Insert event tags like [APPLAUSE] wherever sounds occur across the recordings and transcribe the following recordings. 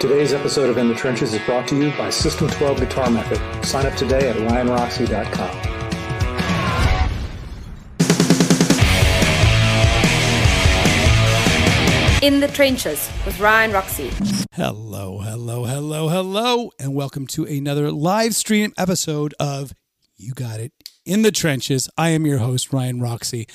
Today's episode of In the Trenches is brought to you by System 12 Guitar Method. Sign up today at ryanroxy.com. In the Trenches with Ryan Roxy. Hello, hello, hello, hello, and welcome to another live stream episode of You Got It in the Trenches. I am your host, Ryan Roxy.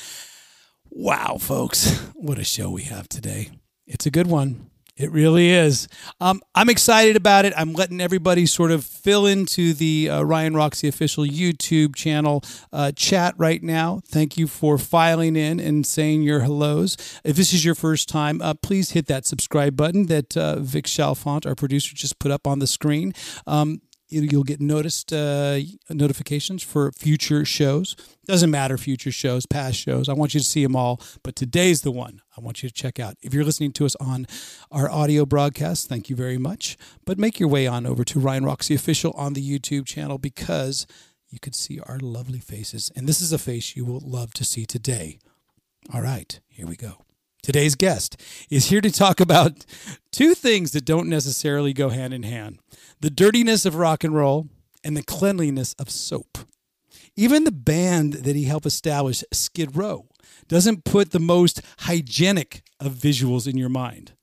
Wow, folks, what a show we have today. It's a good one. It really is. Um, I'm excited about it. I'm letting everybody sort of fill into the uh, Ryan Roxy official YouTube channel uh, chat right now. Thank you for filing in and saying your hellos. If this is your first time, uh, please hit that subscribe button that uh, Vic Chalfant, our producer, just put up on the screen. Um, you'll get noticed uh, notifications for future shows. Doesn't matter future shows, past shows. I want you to see them all, but today's the one I want you to check out. If you're listening to us on our audio broadcast, thank you very much. But make your way on over to Ryan Roxy Official on the YouTube channel because you could see our lovely faces, and this is a face you will love to see today. All right, here we go. Today's guest is here to talk about two things that don't necessarily go hand in hand the dirtiness of rock and roll and the cleanliness of soap. Even the band that he helped establish, Skid Row, doesn't put the most hygienic of visuals in your mind.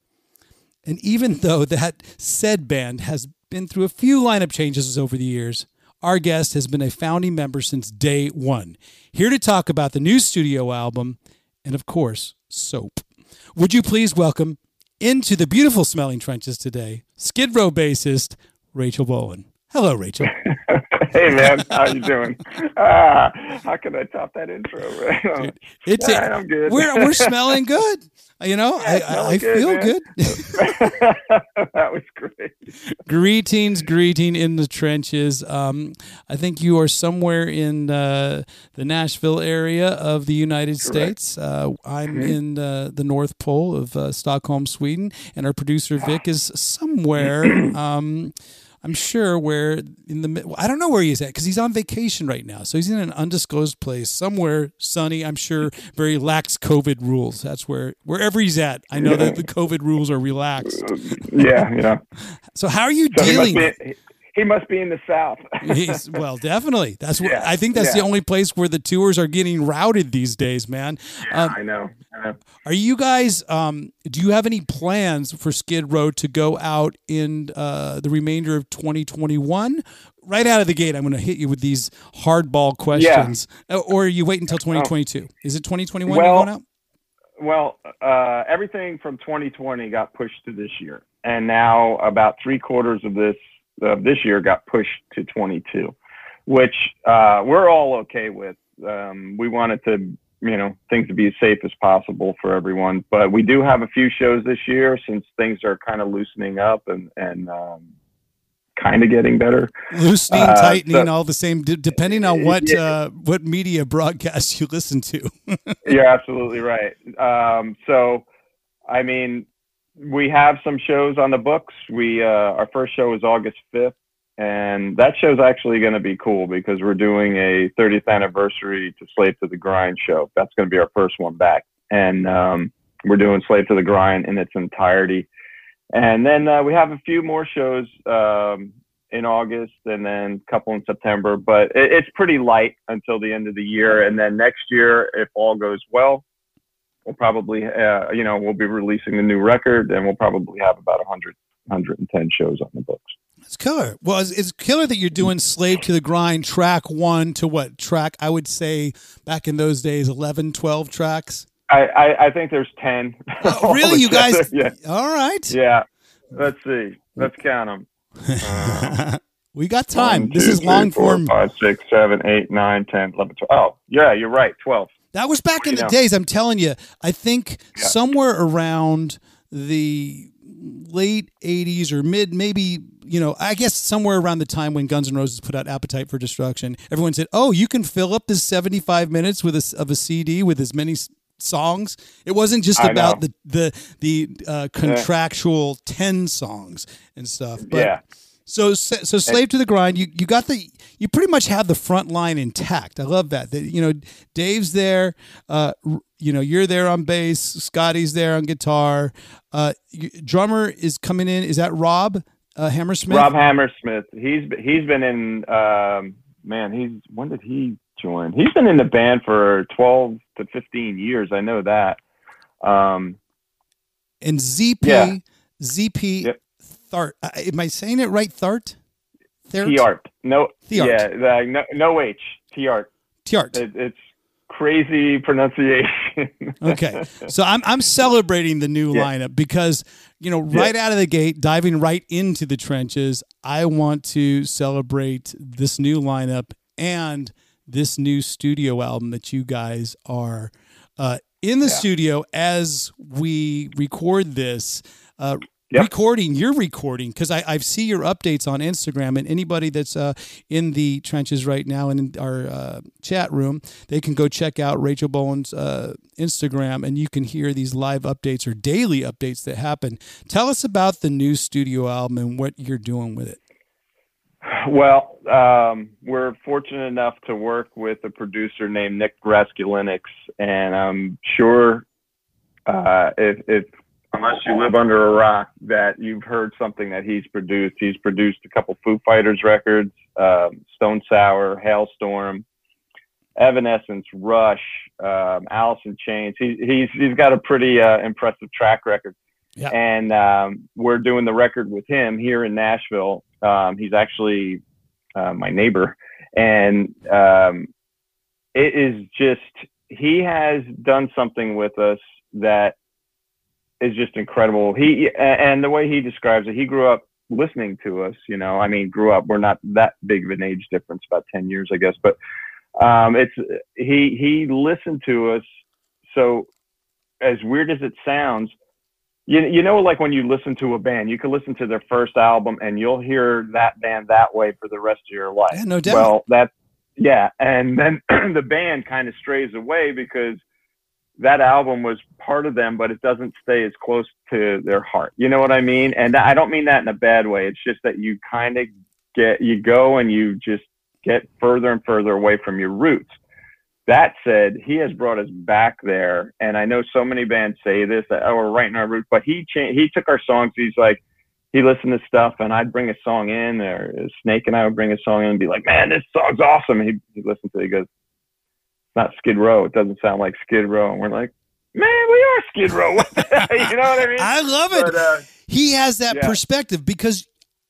And even though that said band has been through a few lineup changes over the years, our guest has been a founding member since day one. Here to talk about the new studio album and, of course, soap. Would you please welcome into the beautiful smelling trenches today, Skid Row bassist Rachel Bolan. Hello, Rachel. [LAUGHS] hey, man, how you doing? [LAUGHS] Ah, how can I top that intro? [LAUGHS] Dude, it's yeah, I'm good. We're we're smelling good. You know, yeah, I, I good, feel man. good. [LAUGHS] that was great. greetings, greeting in the trenches. Um, I think you are somewhere in uh, the Nashville area of the United Correct. States. Uh, I'm mm-hmm. in uh, the North Pole of uh, Stockholm, Sweden, and our producer Vic is somewhere. [CLEARS THROAT] Um, I'm sure where in the I don't know where he's at because he's on vacation right now. So he's in an undisclosed place somewhere sunny. I'm sure very lax COVID rules. That's where wherever he's at. I know that the COVID rules are relaxed. [LAUGHS] Yeah, yeah. so how are you so dealing? He must, be, he must be in the south. [LAUGHS] he's, well, definitely. That's what yeah, I think. That's yeah. the only place where the tours are getting routed these days, man. Yeah, um, I know. I know. Are you guys? Um, do you have any plans for Skid Row to go out in uh, the remainder of 2021? Right out of the gate, I'm going to hit you with these hardball questions. Yeah. Uh, or you wait until 2022? Is it 2021 well, going out? Well, uh, everything from 2020 got pushed to this year, and now about three quarters of this of this year got pushed to 22, which uh, we're all okay with. Um, we wanted to you know things to be as safe as possible for everyone. But we do have a few shows this year since things are kind of loosening up and and um, kind of getting better. Loosening, uh, tightening, so, all the same, d- depending on what yeah. uh, what media broadcast [LAUGHS] you listen to. You're absolutely right. Um, so, I mean, we have some shows on the books. We uh, our first show is August 5th and that show's actually going to be cool because we're doing a 30th anniversary to Slave to the Grind show. That's going to be our first one back, and um, we're doing Slave to the Grind in its entirety. And then uh, we have a few more shows um, in August, and then a couple in September. But it, it's pretty light until the end of the year, and then next year, if all goes well, we'll probably, uh, you know, we'll be releasing the new record, and we'll probably have about 100, 110 shows on the books. It's killer. Well, it's, it's, killer that you're doing Slave to the Grind track one to what track? I would say back in those days, 11, 12 tracks. I, I, I think there's 10. Oh, [LAUGHS] really? you guys? [LAUGHS] yeah. All right. Yeah. Let's see. Let's count them. Uh, [LAUGHS] we got time. One, this two, is long three, form. Four, five, six, seven, eight, nine, 10, 11, 12. Oh, yeah, you're right. 12. That was back in the know? days. I'm telling you. I think yeah. somewhere around the late 80s or mid maybe you know i guess somewhere around the time when guns n' roses put out appetite for destruction everyone said oh you can fill up this 75 minutes with a, of a cd with as many songs it wasn't just about the the the uh, contractual yeah. 10 songs and stuff but yeah So, so slave to the grind. You you got the you pretty much have the front line intact. I love that. That you know, Dave's there. Uh, you know, you're there on bass. Scotty's there on guitar. Uh, drummer is coming in. Is that Rob uh, Hammersmith? Rob Hammersmith. He's he's been in. Um, man, he's when did he join? He's been in the band for twelve to fifteen years. I know that. Um, and ZP yeah. ZP yep. Thart. Uh, am I saying it right? Thart. T-art. No. T-art. Yeah. no. No H. T-art. T-art. It, it's crazy pronunciation. [LAUGHS] okay. So I'm I'm celebrating the new yeah. lineup because you know right yeah. out of the gate diving right into the trenches, I want to celebrate this new lineup and this new studio album that you guys are uh, in the yeah. studio as we record this. Uh, Yep. recording you're recording because I, I see your updates on instagram and anybody that's uh, in the trenches right now and in our uh, chat room they can go check out Rachel Bolan's uh, instagram and you can hear these live updates or daily updates that happen tell us about the new studio album and what you're doing with it well um, we're fortunate enough to work with a producer named nick raskulinecz and i'm sure uh, if, if unless you live under a rock, that you've heard something that he's produced. He's produced a couple Foo Fighters records, um, Stone Sour, Halestorm, Evanescence, Rush, um, Alice in Chains. He, he's he's got a pretty uh, impressive track record. Yeah. And um, we're doing the record with him here in Nashville. Um, he's actually uh, my neighbor, and um, it is just he has done something with us that is just incredible. He and the way he describes it, he grew up listening to us. You know, I mean, grew up. We're not that big of an age difference, about ten years, I guess. But um, it's he he listened to us. So as weird as it sounds, you you know, like when you listen to a band, you can listen to their first album and you'll hear that band that way for the rest of your life. Yeah, no doubt. Well, that's yeah, and then [CLEARS THROAT] the band kind of strays away because that album was part of them, but it doesn't stay as close to their heart. You know what I mean? And I don't mean that in a bad way. It's just that you kind of get, you go and you just get further and further away from your roots. That said, he has brought us back there. And I know so many bands say this, that, oh, we're right in our roots, but he changed, he took our songs. He's like, he listened to stuff and I'd bring a song in or Snake and I would bring a song in and be like, man, this song's awesome. And he, he listened to it. He goes, not Skid Row. It doesn't sound like Skid Row. And we're like, man, we are Skid Row. [LAUGHS] you know what I mean? I love it. But, uh, he has that yeah. perspective because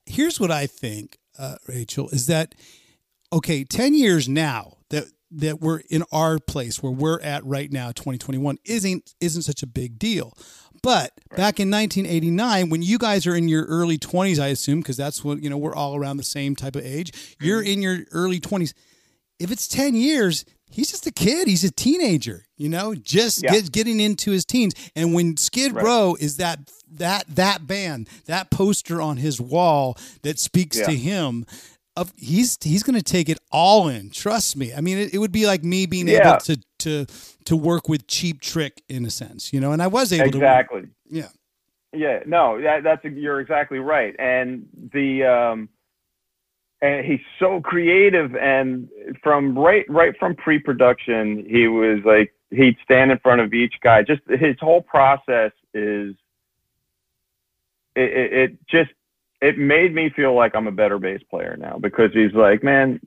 here's what I think, uh, Rachel, is that okay, ten years now that that we're in our place where we're at right now, 2021, isn't isn't such a big deal. But right. back in 1989, when you guys are in your early 20s, I assume, because that's what you know, we're all around the same type of age. You're mm-hmm. in your early 20s. If it's 10 years, he's just a kid. He's a teenager, you know, just yeah. get, getting into his teens. And when Skid right. Row is that that that band, that poster on his wall that speaks yeah. to him, of he's he's going to take it all in. Trust me. I mean, it, it would be like me being yeah. able to to to work with Cheap Trick in a sense, you know. And I was able exactly. to exactly. Yeah. Yeah. No, that, that's you're exactly right. And the um and he's so creative and from right right from pre-production he was like he'd stand in front of each guy. Just his whole process is it, it, it just it made me feel like i'm a better bass player now because he's like man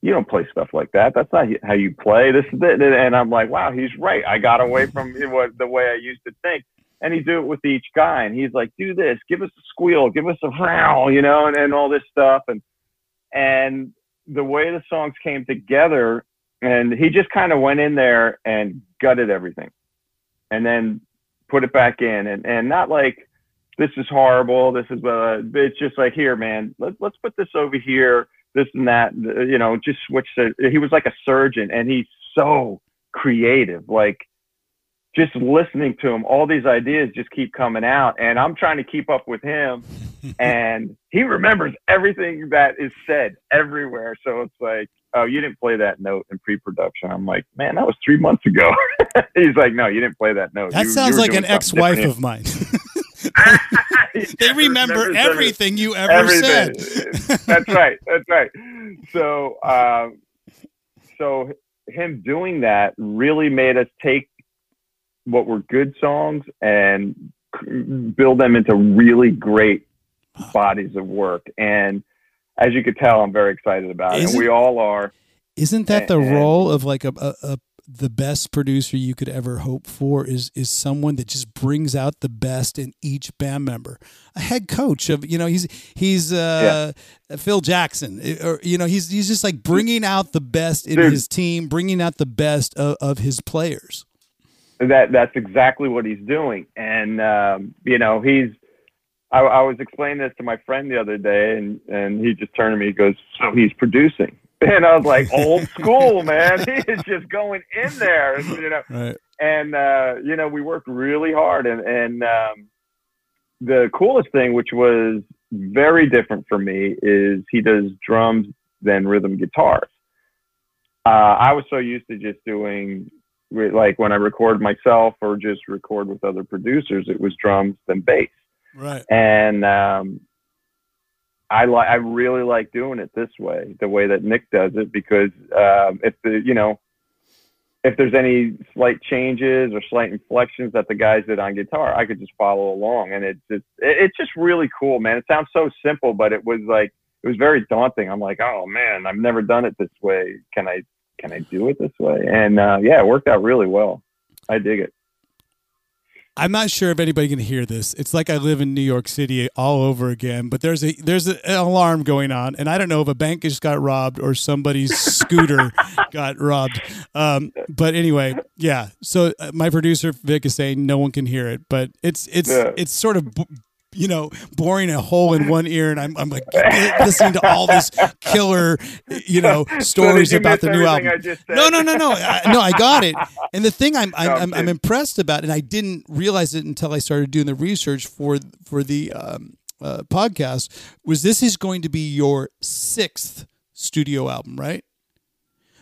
you don't play stuff like that. That's not how you play. This is it. And i'm like wow he's right. I got away from what the way i used to think. And he'd do it with each guy and he's like do this. Give us a squeal. Give us a [LAUGHS] howl you know and, and all this stuff. And and the way the songs came together and he just kind of went in there and gutted everything and then put it back in. And, and not like this is horrible this is uh it's just like here man let, let's put this over here this and that you know just switch the, he was like a surgeon and he's so creative like just listening to him, all these ideas just keep coming out, and I'm trying to keep up with him, [LAUGHS] and he remembers everything that is said everywhere. So it's like, oh, you didn't play that note in pre-production. I'm like, man, that was three months ago. [LAUGHS] He's like, no, you didn't play that note. That you, sounds you like an ex-wife of mine. [LAUGHS] they remember everything you ever everything. said. that's right. That's right. So, um, so him doing that really made us take what were good songs and build them into really great bodies of work. And as you could tell, I'm very excited about it. Isn't- And we all are. Isn't that the role of like a, a, a the best producer you could ever hope for is is someone that just brings out the best in each band member. A head coach of you know he's he's uh, Phil Jackson or you know he's he's just like bringing out the best in Dude. his team, bringing out the best of, of his players. That that's exactly what he's doing. And um you know he's I, I was explaining this to my friend the other day and and he just turned to me he goes so he's producing. [LAUGHS] And i was like old school [LAUGHS] man. He is just going in there and, you know. Right. and uh you know we worked really hard and and um the coolest thing which was very different for me is he does drums than rhythm guitars. Uh i was so used to just doing like when I record myself or just record with other producers, it was drums then bass. Right. And um, I like I really like doing it this way, the way that Nick does it, because um, if the you know if there's any slight changes or slight inflections that the guys did on guitar, I could just follow along, and it's just it, it's just really cool, man. It sounds so simple, but it was like it was very daunting. I'm like, oh man, I've never done it this way. Can I can I do it this way? And uh, yeah, it worked out really well. I dig it. I'm not sure if anybody can hear this. It's like I live in New York City all over again. But there's a there's a, an alarm going on, and I don't know if a bank just got robbed or somebody's [LAUGHS] scooter got robbed. Um, but anyway, yeah. So uh, my producer Vic is saying no one can hear it, but it's it's Yeah. it's sort of. You know, boring a hole in one ear, and I'm, I'm like [LAUGHS] listening to all this killer, you know, [LAUGHS] stories So about the new album. I just said? No, no, no, no, I, no. I got it. [LAUGHS] And the thing I'm I'm, No, I'm, I'm impressed about, and I didn't realize it until I started doing the research for for the um, uh, podcast, was this is going to be your sixth studio album, right?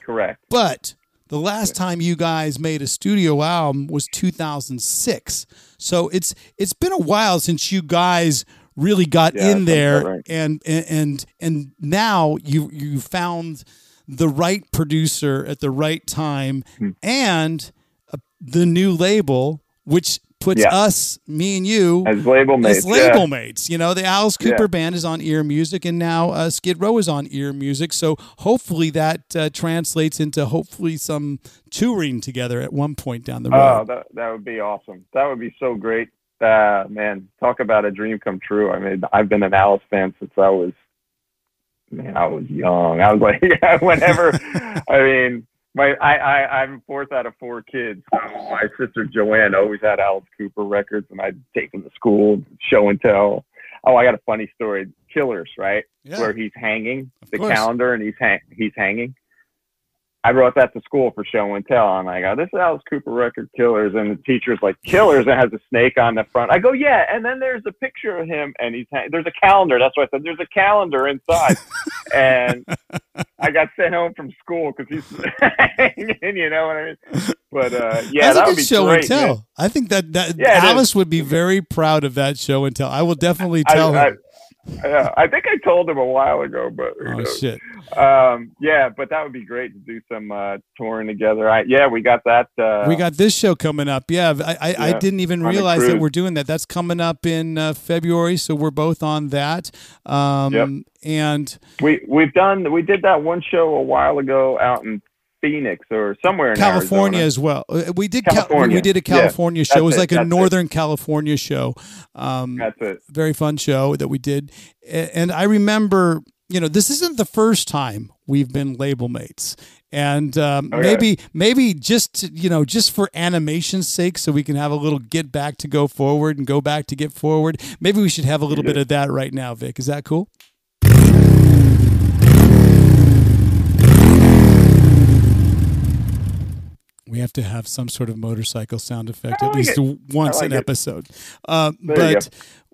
Correct. But the last time you guys made a studio album was 2006. So it's it's been a while since you guys really got Yeah, in there right. and, and and and now you you found the right producer at the right time Hmm. and uh, the new label which puts Yeah. us me and you As label mates. as label yeah. mates. You know, the Alice Cooper Yeah. band is on Ear Music, and now uh, Skid Row is on Ear Music. So hopefully that uh, translates into hopefully some touring together at one point down the Oh, road. that that would be awesome. That would be so great. Uh, man, talk about a dream come true. I mean, I've been an Alice fan since I was, man, I was young. I was like, [LAUGHS] whenever, [LAUGHS] I mean, my I, I I'm fourth out of four kids. So my sister Joanne always had Alice Cooper records, and I'd take them to school, show and tell. Oh, I got a funny story. Killers, right? yeah. Where he's hanging, Of the course. calendar, and he's hang- he's hanging. I brought that to school for show and tell. And I'm like, oh, this is Alice Cooper record Killers, and the teacher's like, Killers, and it has a snake on the front. I go, yeah, and then there's a picture of him, and he's hang- there's a calendar. That's what I said. There's a calendar inside, [LAUGHS] and I got sent home from school because he's hanging. [LAUGHS] You know what I mean? But uh, yeah, That's that a would good be show great. and tell. man. I think that that Yeah. Alice would be very proud of that show and tell. I will definitely I, tell I, him. Yeah, I think I told him a while ago, but Oh knows? shit! um, yeah, but that would be great to do some uh, touring together. I, yeah, we got that. Uh, we got this show coming up. Yeah, I I, I didn't even realize that we're doing that. That's coming up in uh, February, so we're both on that. Um, Yep. And we we've done we did that one show a while ago out in Phoenix or somewhere in California Arizona. as well. Uh, We did Cal- California. we did a Yeah, California show. It was it, like a that's it. Northern California show. Um, That's it. very fun show that we did. And I remember, you know, this isn't the first time we've been label mates. And um, Okay. maybe, maybe just to, you know, just for animation's sake, so we can have a little get back to go forward and go back to get forward. Maybe we should have a little bit of that right now, Vic. Is that cool? We have to have some sort of motorcycle sound effect I at least it. once I an it. episode. You but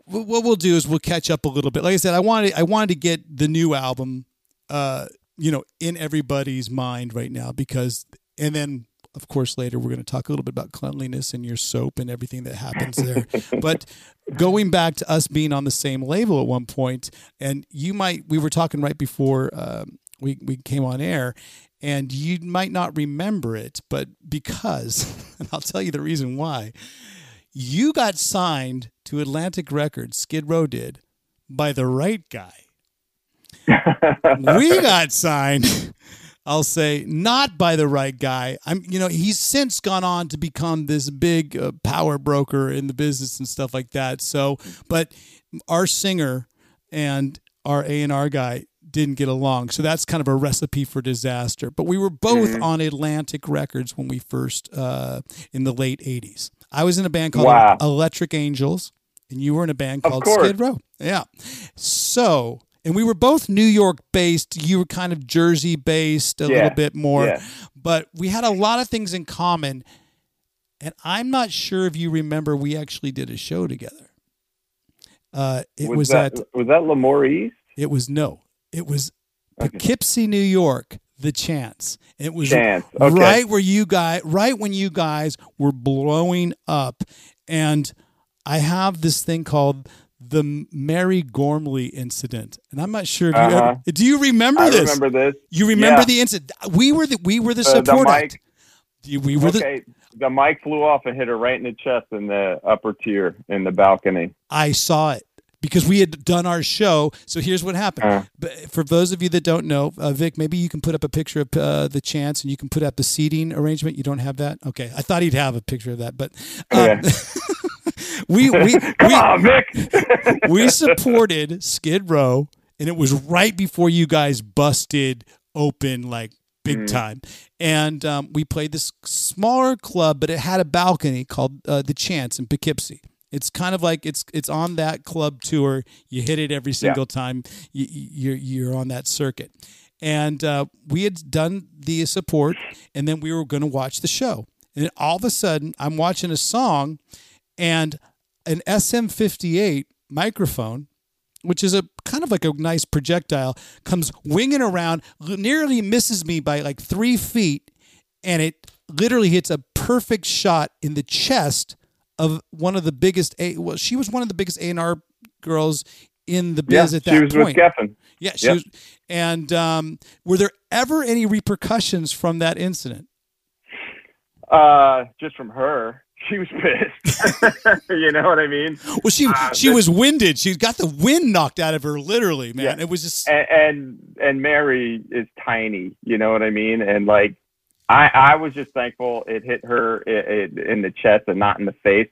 wh- what we'll do is we'll catch up a little bit. Like I said, I wanted I wanted to get the new album, uh, you know, in everybody's mind right now because, and then of course, later we're going to talk a little bit about cleanliness and your soap and everything that happens there. [LAUGHS] but going back to us being on the same label at one point, and you might, we were talking right before um, we, we came on air, and you might not remember it, but because, [LAUGHS] and I'll tell you the reason why, you got signed to Atlantic Records, Skid Row did, by the right guy. we [LAUGHS] got signed I'll say not by the right guy. I'm, you know, he's since gone on to become this big uh, power broker in the business and stuff like that. So, but our singer and our A and R guy didn't get along. So that's kind of a recipe for disaster. But we were both mm-hmm. on Atlantic Records when we first uh, in the late '80s. I was in a band called wow. Electric Angels, and you were in a band called Skid Row. Yeah. So and we were both New York based. You were kind of Jersey based a yeah. little bit more, yeah. but we had a lot of things in common. And I'm not sure if you remember, we actually did a show together. Uh, it was, was that, at was that L'Amour East? It was no, it was. Poughkeepsie, New York. The chance. It was chance. Okay. right where you guys, right when you guys were blowing up, and I have this thing called the Mary Gormley incident, and I'm not sure if you uh-huh. ever, do you remember I this? remember this. You remember yeah. the incident? We were the we were the uh, support. The mic, we were okay. The, the mic flew off and hit her right in the chest in the upper tier in the balcony. I saw it because we had done our show. So here's what happened. Uh, but for those of you that don't know, uh, Vic, maybe you can put up a picture of uh, the chance and you can put up the seating arrangement. You don't have that? Okay. I thought he'd have a picture of that, but um, yeah. [LAUGHS] we we [LAUGHS] we, on, [LAUGHS] we supported Skid Row, and it was right before you guys busted open like big mm. time. And um, we played this smaller club, but it had a balcony called uh, the Chance in Poughkeepsie. It's kind of like it's it's on that club tour. You hit it every single yeah. time you, you're you're on that circuit. And uh, we had done the support, and then we were going to watch the show. And all of a sudden, I'm watching a song, and an SM58 microphone, which is a kind of like a nice projectile, comes winging around, nearly misses me by like three feet, and it literally hits a perfect shot in the chest of one of the biggest. A well, she was one of the biggest A and R girls in the biz yeah, at that she was point. With Geffen. Yeah, she yep. was. And um, were there ever any repercussions from that incident? Uh, just from her [LAUGHS] she was pissed. [LAUGHS] you know what I mean? Well, she uh, she was winded. She got the wind knocked out of her, literally, man. Yeah. It was just and, and, and Mary is tiny. You know what I mean? And like, I I was just thankful it hit her it, it, in the chest and not in the face.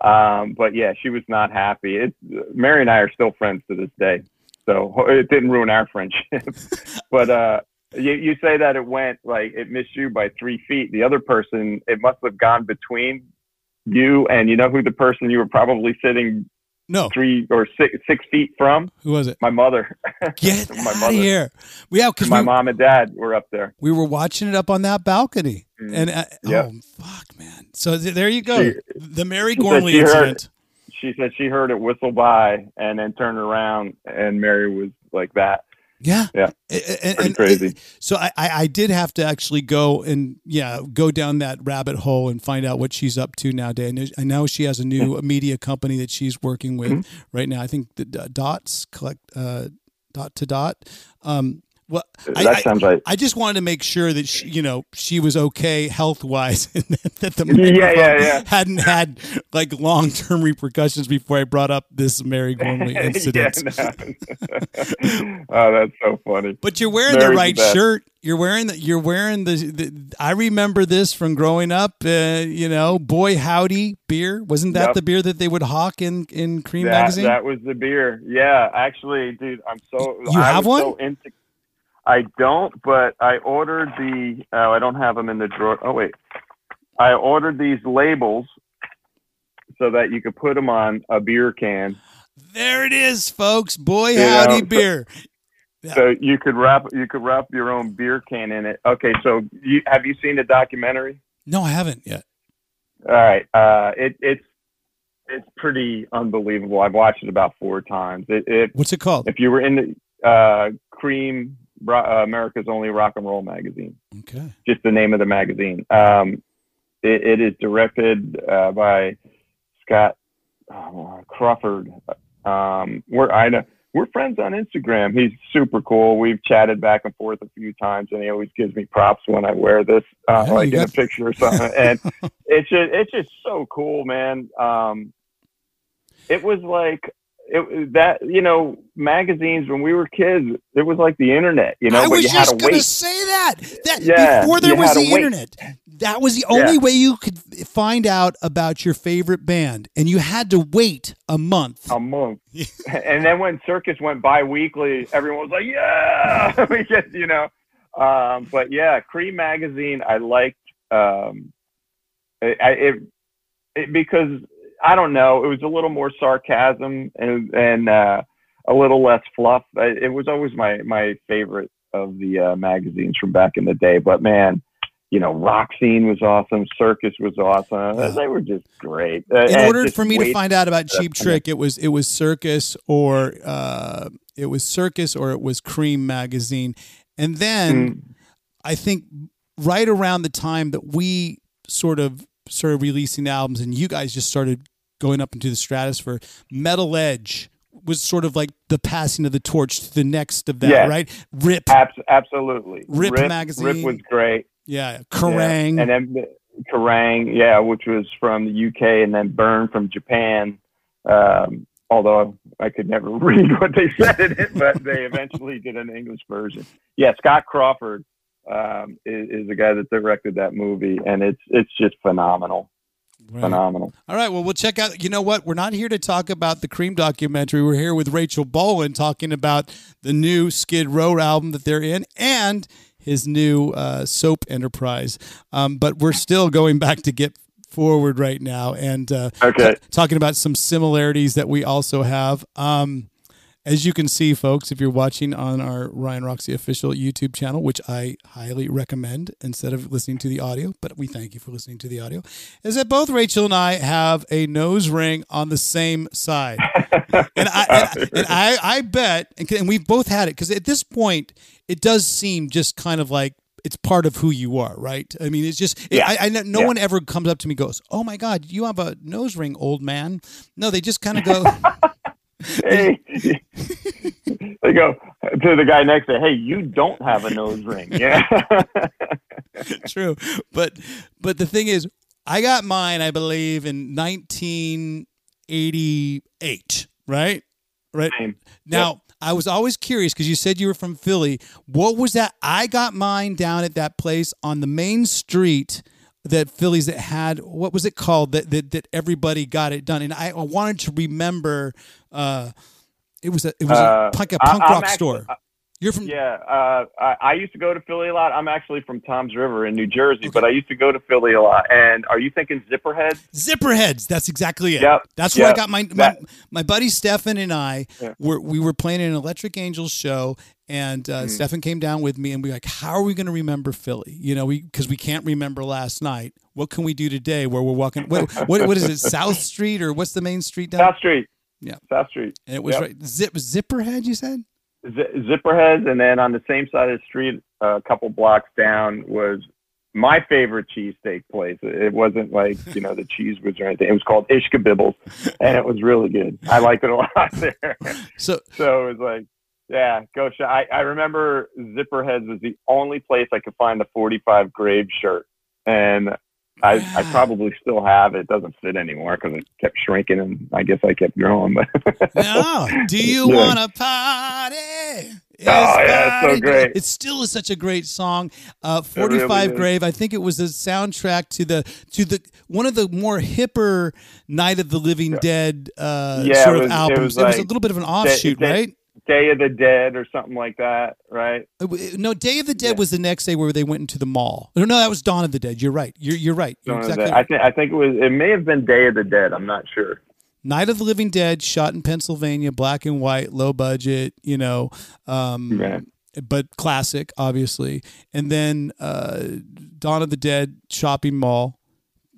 Um, but yeah, she was not happy. It, Mary and I are still friends to this day, so it didn't ruin our friendship. [LAUGHS] but uh, you, you say that it went like it missed you by three feet. The other person, it must have gone between you and you know who the person you were probably sitting no. Three or six six feet from who was it? my mother. [LAUGHS] Get [LAUGHS] my out mother. of here yeah because my we, mom and dad were up there. We were watching it up on that balcony. Mm. and uh, yep. oh fuck man. So th- there you go. She, the mary gormley incident heard, she said she heard it whistle by and then turned around and mary was like that yeah, yeah, and, and, crazy. So I, I did have to actually go and yeah go down that rabbit hole and find out what she's up to now. nowadays. I know she has a new media company that she's working with mm-hmm. right now. I think the dots collect uh, dot to dot. Um, well, that I, sounds right. I just wanted to make sure that she, you know she was okay health wise, [LAUGHS] and that, the microphone yeah, yeah, yeah. hadn't had like long term repercussions before I brought up this Mary [LAUGHS] Gormley incident. [LAUGHS] oh, that's so funny. But you're wearing Mary's the right the shirt. You're wearing the. You're wearing the. the I remember this from growing up. Uh, you know, boy howdy beer. Wasn't that yep. the beer that they would hawk in in Creem that, magazine? That was the beer. Yeah, actually, dude, I'm so. You I have one. So into, I don't, but I ordered the. Oh, I don't have them in the drawer. Oh wait, I ordered these labels so that you could put them on a beer can. There it is, folks. Boy, you howdy know, beer. So, [LAUGHS] so you could wrap you could wrap your own beer can in it. Okay, so you have you seen the documentary? No, I haven't yet. All right, uh, it, it's it's pretty unbelievable. I've watched it about four times. It, it what's it called? If you were in the uh, uh, America's only rock and roll magazine. Okay. Just the name of the magazine. Um, it, it is directed uh, by Scott uh, Crawford. Um, we're I know we're friends on Instagram. He's super cool. We've chatted back and forth a few times, and he always gives me props when I wear this, uh, Yeah, like you in a picture or something. [LAUGHS] and it's just it's just so cool, man. Um, it was like it that you know magazines when we were kids. It was like the internet, you know. I but was you had just to wait. say that. That Yeah, before there was the wait. internet, that was the only Yeah. way you could find out about your favorite band, and you had to wait a month. a month. [LAUGHS] and then when Circus went bi-weekly, everyone was like, "Yeah!" [LAUGHS] we just, you know. Um, but yeah, Creem magazine, I liked. Um, I, I- it, it because I don't know, it was a little more sarcasm and and uh, a little less fluff. It was always my my favorite of the uh, magazines from back in the day. But man. You know, Rock Scene was awesome. Circus was awesome. They were just great. Uh, in order for me to find out about Cheap Trick, it was it was Circus or uh, it was Circus or it was Creem magazine, and then Mm. I think right around the time that we sort of started releasing albums, and you guys just started going up into the stratosphere, Metal Edge was sort of like the passing of the torch to the next of that, Yeah. right? Rip, Abs- absolutely. Rip Rip magazine. Rip was great. yeah, Yeah. Kerrang, And then the- Kerrang, yeah, which was from the UK, and then Burn from Japan. Um, although I could never [LAUGHS] read what they said in it, but they [LAUGHS] eventually did an English version. Yeah, Scott Crawford um, is, is the guy that directed that movie, and it's it's just phenomenal, Right. phenomenal. All right. Well, we'll check out. You know what? We're not here to talk about the Creem documentary. We're here with Rachel Bolan talking about the new Skid Row album that they're in and his new uh, soap enterprise. Um, but we're still going back to get forward right now and uh, Okay. t- talking about some similarities that we also have. Um, as you can see, folks, if you're watching on our Ryan Roxy official YouTube channel, which I highly recommend instead of listening to the audio, but we thank you for listening to the audio, is that both Rachel and I have a nose ring on the same side. [LAUGHS] and I, and, and I, I bet, and, we've both had it, because at this point, it does seem just kind of like it's part of who you are, right? I mean, it's just, Yeah. I, I, know- no Yeah. one ever comes up to me and goes, Oh my God, you have a nose ring, old man. No, they just kind of go, [LAUGHS] hey, [LAUGHS] they go to the guy next to, hey, you don't have a nose ring. [LAUGHS] Yeah. [LAUGHS] True, but but the thing is, I got mine. I believe in 1988. Right, right. Same. Now I was always curious because you said you were from Philly. What was that? I got mine down at that place on the main street that Phillies that had what was it called that that, that everybody got it done, and I wanted to remember. Uh, it was a it was Uh, a punk a I- punk I'm rock actually- store. You're from Yeah, uh, I, I used to go to Philly a lot. I'm actually from Toms River in New Jersey, but I used to go to Philly a lot. And are you thinking Zipperhead? Zipperheads. That's exactly it. Yep. That's where I got my my, my buddy Stefan and I Yeah. were we were playing an Electric Angels show, and uh, Mm-hmm. Stefan came down with me, and we were like, "How are we going to remember Philly? You know, we because we can't remember last night. What can we do today? Where we're walking? What what, what is it? South Street or what's the main street down? South Street. Yeah. South Street. and it was Yep. right Zip Zipperhead. You said Z- Zipperheads, and then on the same side of the street, a couple blocks down, was my favorite cheesesteak place. It wasn't like you know the cheese was or anything. It was called Ishkabibble's, and it was really good. I liked it a [LAUGHS] lot there. so. so it was like, yeah, go. Sh- I I remember Zipperheads was the only place I could find a 45 grave shirt, and I, I probably still have it. It doesn't fit anymore because it kept shrinking, and I guess I kept growing. But [LAUGHS] No, do you Yeah. want to party? It's Oh, yeah, it's so great. It still is such a great song. Uh, 45 is. Grave. I think it was a soundtrack to the to the one of the more hipper Night of the Living Dead uh, Yeah, sort of was- it albums. was It was, a little bit of an offshoot, right? Day of the Dead or something like that, right? Uh, No, Day of the Dead Yeah. was the next day where they went into the mall. No, no, that was Dawn of the Dead. You're right. You're you're right. You're exactly that. I think I think it was. It may have been Day of the Dead. I'm not sure. Night of the Living Dead, shot in Pennsylvania, black and white, low budget. You know, um, Right. but classic, obviously. And then uh, Dawn of the Dead shopping mall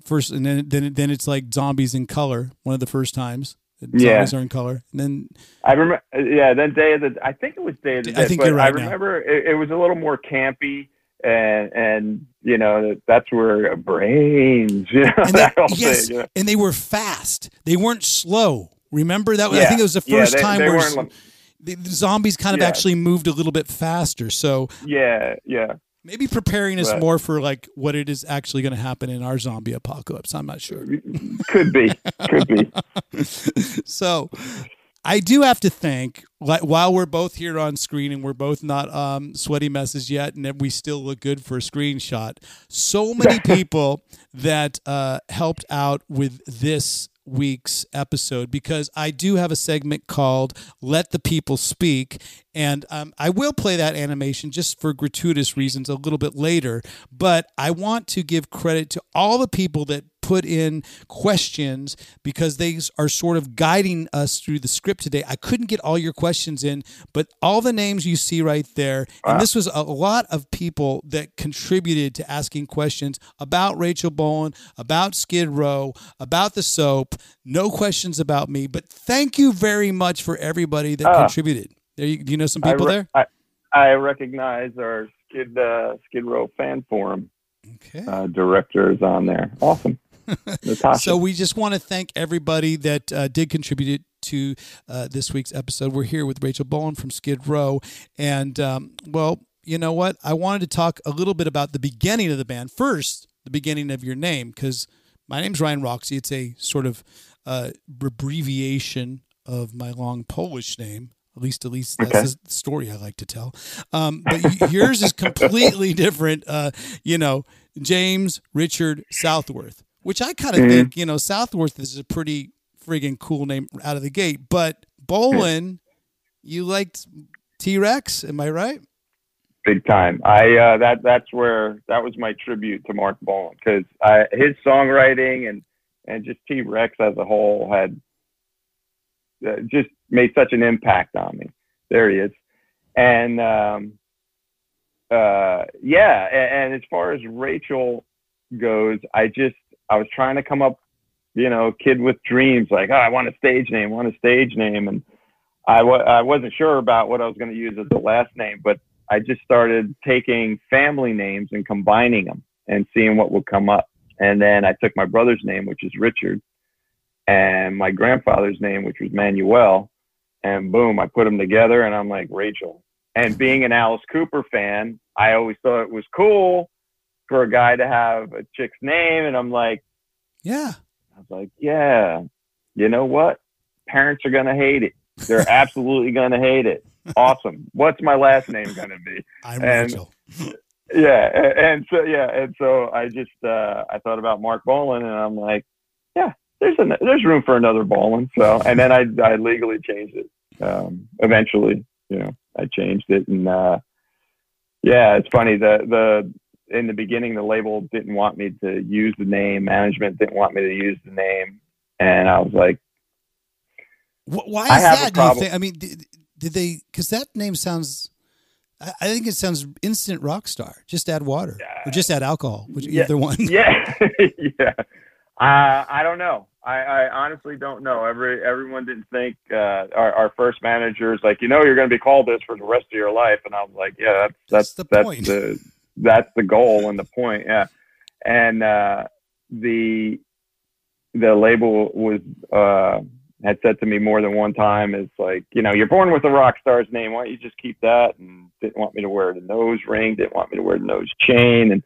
first, and then then then it's like zombies in color. One of the first times, Zombies Yeah. are in color. And then I remember, yeah. Then Day of the, I think it was Day of the I Dead. think but you're right I remember it, it was a little more campy, and and you know that's where brains, [LAUGHS] you know, and they, yes, thing. You know? and they were fast. They weren't slow. Remember that? I Yeah. think it was the Yeah, first they- time they where like- the, the zombies kind of Yeah. actually moved a little bit faster. So Yeah, yeah. Maybe preparing us more for like what it is actually going to happen in our zombie apocalypse. I'm not sure. [LAUGHS] Could be, could be. [LAUGHS] so I do have to thank. like, while we're both here on screen and we're both not um, sweaty messes yet, and we still look good for a screenshot. So many [LAUGHS] people that uh, helped out with this week's episode because I do have a segment called "Let the People Speak," and um, I will play that animation just for gratuitous reasons a little bit later. But I want to give credit to all the people that put in questions because they are sort of guiding us through the script today. I couldn't get all your questions in, but all the names you see right there, and this was a lot of people that contributed to asking questions about Rachel Bolan, about Skid Row, about the soap. No questions about me, but thank you very much for everybody that Ah. contributed. There, you, do you know some people I, re- there? I, I recognize our Skid uh, Skid Row fan forum Okay. uh, director is on there. Awesome. [LAUGHS] So we just want to thank everybody that uh, did contribute to uh, this week's episode. We're here with Rachel Bolan from Skid Row, and um, well, you know what? I wanted to talk a little bit about the beginning of the band first, the beginning of your name, because my name's Ryan Roxy. It's a sort of uh, abbreviation of my long Polish name. At least, at least that's Okay. the story I like to tell. Um, but yours is completely [LAUGHS] different. Uh, you know, James Richard Southworth, which I kind of Mhm. think, you know, Southworth is a pretty friggin' cool name out of the gate. But Bolan, you liked T Rex, am I right? big time. I uh, that that's where that was my tribute to Marc Bolan because his songwriting and and just T Rex as a whole had uh, just made such an impact on me. There he is, and um, uh, yeah, and, and as far as Rachel goes, I just I was trying to come up, you know, kid with dreams like oh, I want a stage name, want a stage name, and I I wasn't sure about what I was going to use as the last name, but I just started taking family names and combining them and seeing what would come up. And then I took my brother's name, which is Richard, and my grandfather's name, which was Manuel, and boom, I put them together, and I'm like Rachel. And being an Alice Cooper fan, I always thought it was cool for a guy to have a chick's name, and I'm like, Yeah. I was like, yeah, you know what? Parents are gonna hate it. They're [LAUGHS] absolutely gonna hate it. Awesome. What's my last name gonna be? I'm And- Rachel. Yeah, and so yeah, and so I just uh, I thought about Marc Bolan, and I'm like, yeah, there's an, there's room for another Bolan. So and then I I legally changed it. Um, eventually, you know, I changed it, and uh, yeah, it's funny the the in the beginning the label didn't want me to use the name, management didn't want me to use the name, and I was like, Wh- Why I is a that? Do you think? I mean, did, did they? Because that name sounds. I I think it sounds instant rock star. Just add water or just add alcohol, which Yeah. either one. yeah, [LAUGHS] yeah. Uh, I don't know. I, I honestly don't know. Every everyone didn't think uh, our our first manager is like, you know, you're going to be called this for the rest of your life, and I was like, yeah, That's that's that's the that's point. the that's the goal and the point. Yeah, and uh, the the label was uh, had said to me more than one time, it's like, you know, you're born with a rock star's name. Why don't you just keep that? And didn't want me to wear the nose ring. Didn't want me to wear the nose chain. And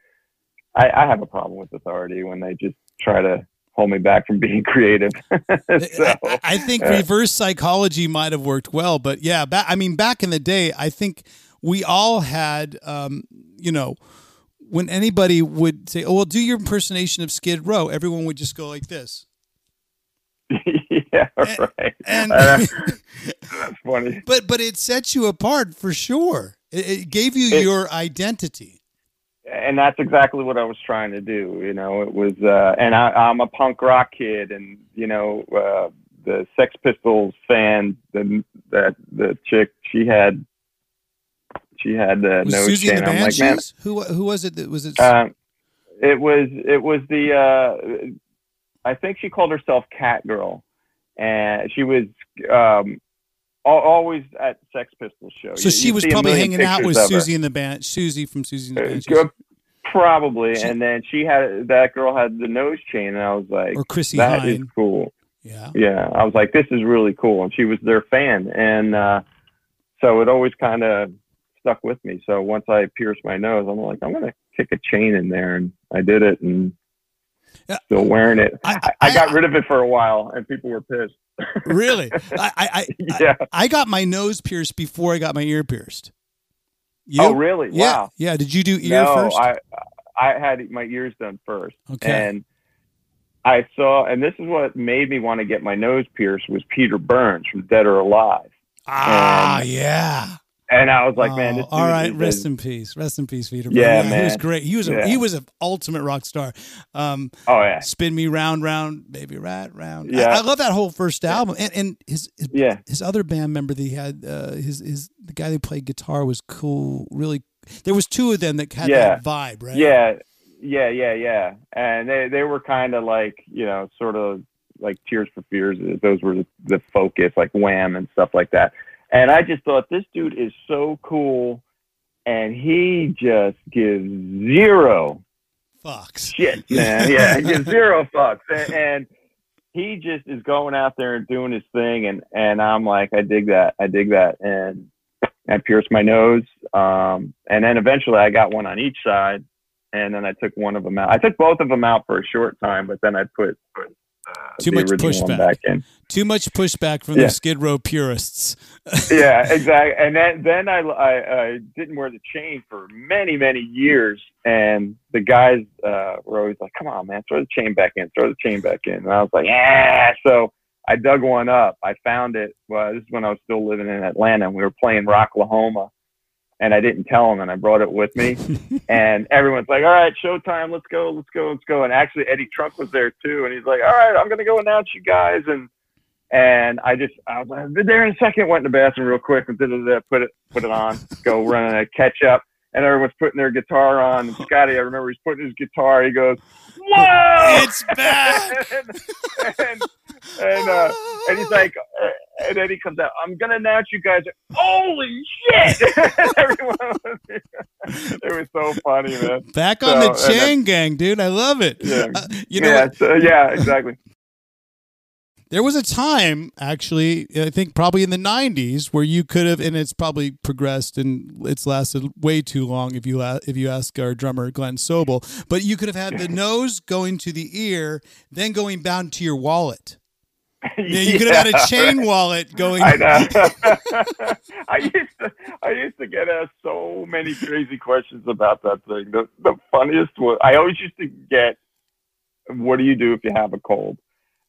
I, I have a problem with authority when they just try to hold me back from being [LAUGHS] creative. [LAUGHS] so, I, think reverse psychology might have worked well, but yeah, ba- I mean, back in the day, I think we all had, um, you know, when anybody would say, "Oh, well, do your impersonation of Skid Row," everyone would just go like this. [LAUGHS] yeah, right. And Uh, [LAUGHS] that's funny. but but it set you apart for sure. It, it gave you It- your identity. and that's exactly what I was trying to do. You know, it was, uh, and I, I'm a punk rock kid, and you know, uh, the Sex Pistols fan, the that the chick, she had, she had the Was nose Siouxsie and chain. the I'm like, man, who who was it? That was it? um, it was it was the, uh, I think she called herself Cat Girl, and she was um, al- always at Sex Pistols shows. So You- she you was probably hanging out with pictures of her. Siouxsie in the band. Siouxsie from Siouxsie in the Uh, Probably, She- and then she had that girl had the nose chain, and I was like, or Chrissie "That is Hynde. cool." Yeah. Yeah, I was like, "This is really cool," and she was their fan, and uh, so it always kind of stuck with me. So once I pierced my nose, I'm like, "I'm gonna kick a chain in there," and I did it, and Yeah. still wearing it. I- I, I- I got rid of it for a while, and people were pissed. [LAUGHS] Really? I, I, I, yeah. I got my nose pierced before I got my ear pierced. You? Oh, really? Yeah. Wow. Yeah. Did you do ear no, first? I I had my ears done first, Okay. and I saw, and this is what made me want to get my nose pierced was Peter Burns from Dead or Alive, ah, and- yeah. And I was like, man, Oh, this all dude is Rest in peace. Rest in peace, Peter. Yeah, He was great. He was a Yeah. he was an ultimate rock star. Um, oh yeah, spin me round, round, baby, rat, round. I- Yeah. I, love that whole first album. And and his his, yeah, his other band member that he had, uh, his his the guy that played guitar was cool. Really, there was two of them that had Yeah. that vibe, right? yeah, yeah, yeah, yeah, and they they were kind of like you know sort of like Tears for Fears. Those were the, the focus, like Wham and stuff like that. And I just thought this dude is so cool, and he just gives zero Fox. shit, man. Yeah, he gives [LAUGHS] zero fucks, and, and he just is going out there and doing his thing, and and I'm like, I dig that, I dig that, and I pierced my nose, um, and then eventually I got one on each side, and then I took one of them out. I took both of them out for a short time, but then I put, put Too much pushback. Too much pushback from Yeah. the Skid Row purists. [LAUGHS] yeah, exactly. And then then I, I I didn't wear the chain for many many years, and the guys uh, were always like, "Come on, man, throw the chain back in, throw the chain back in." And I was like, "Yeah." So I dug one up. I found it. Well, this is when I was still living in Atlanta. and We were playing Rocklahoma, and I didn't tell him, and I brought it with me. [LAUGHS] and everyone's like, "All right, showtime. Let's go, let's go, let's go." And actually, Eddie Trunk was there too, and he's like, "All right, I'm gonna go announce you guys." And and I just I was like, "I'll be there in a second. Went in the bathroom real quick and did it. Put it put it on. Go running a catch up. And everyone's putting their guitar on. And Scotti, I remember he's putting his guitar. He goes, "Whoa!" It's back! [LAUGHS] and and, and, uh, and he's like, [LAUGHS] and he comes out. I'm gonna announce you guys. Holy shit! [LAUGHS] Everyone, was, [LAUGHS] it was so funny, man. Back on the So, and chain gang, dude. I love it. Yeah. Uh, you know, yeah, so, yeah, exactly. there was a time, actually, I think probably in the '90s, where you could have, and it's probably progressed and it's lasted way too long. If you if you ask our drummer Glen Sobel, but you could have had the nose going to the ear, then going down to your wallet. [LAUGHS] Yeah, you could have had a chain wallet going. I know. [LAUGHS] [LAUGHS] I used to, I used to get asked so many crazy questions about that thing. The, the funniest was, I always used to get, "What do you do if you have a cold?"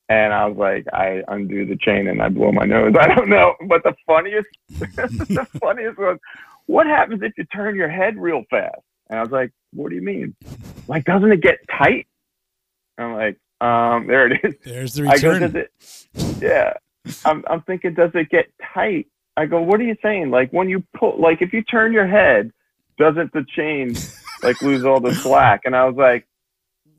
And I was like, I undo the chain and I blow my nose. I don't know, but the funniest, the funniest was, what happens if you turn your head real fast? And I was like, What do you mean? Like, doesn't it get tight? I'm like, um, there it is. There's the I go, return. it? Yeah, I'm I'm thinking, does it get tight? I go, what are you saying? Like when you pull, like if you turn your head, doesn't the chain like lose all the slack? And I was like,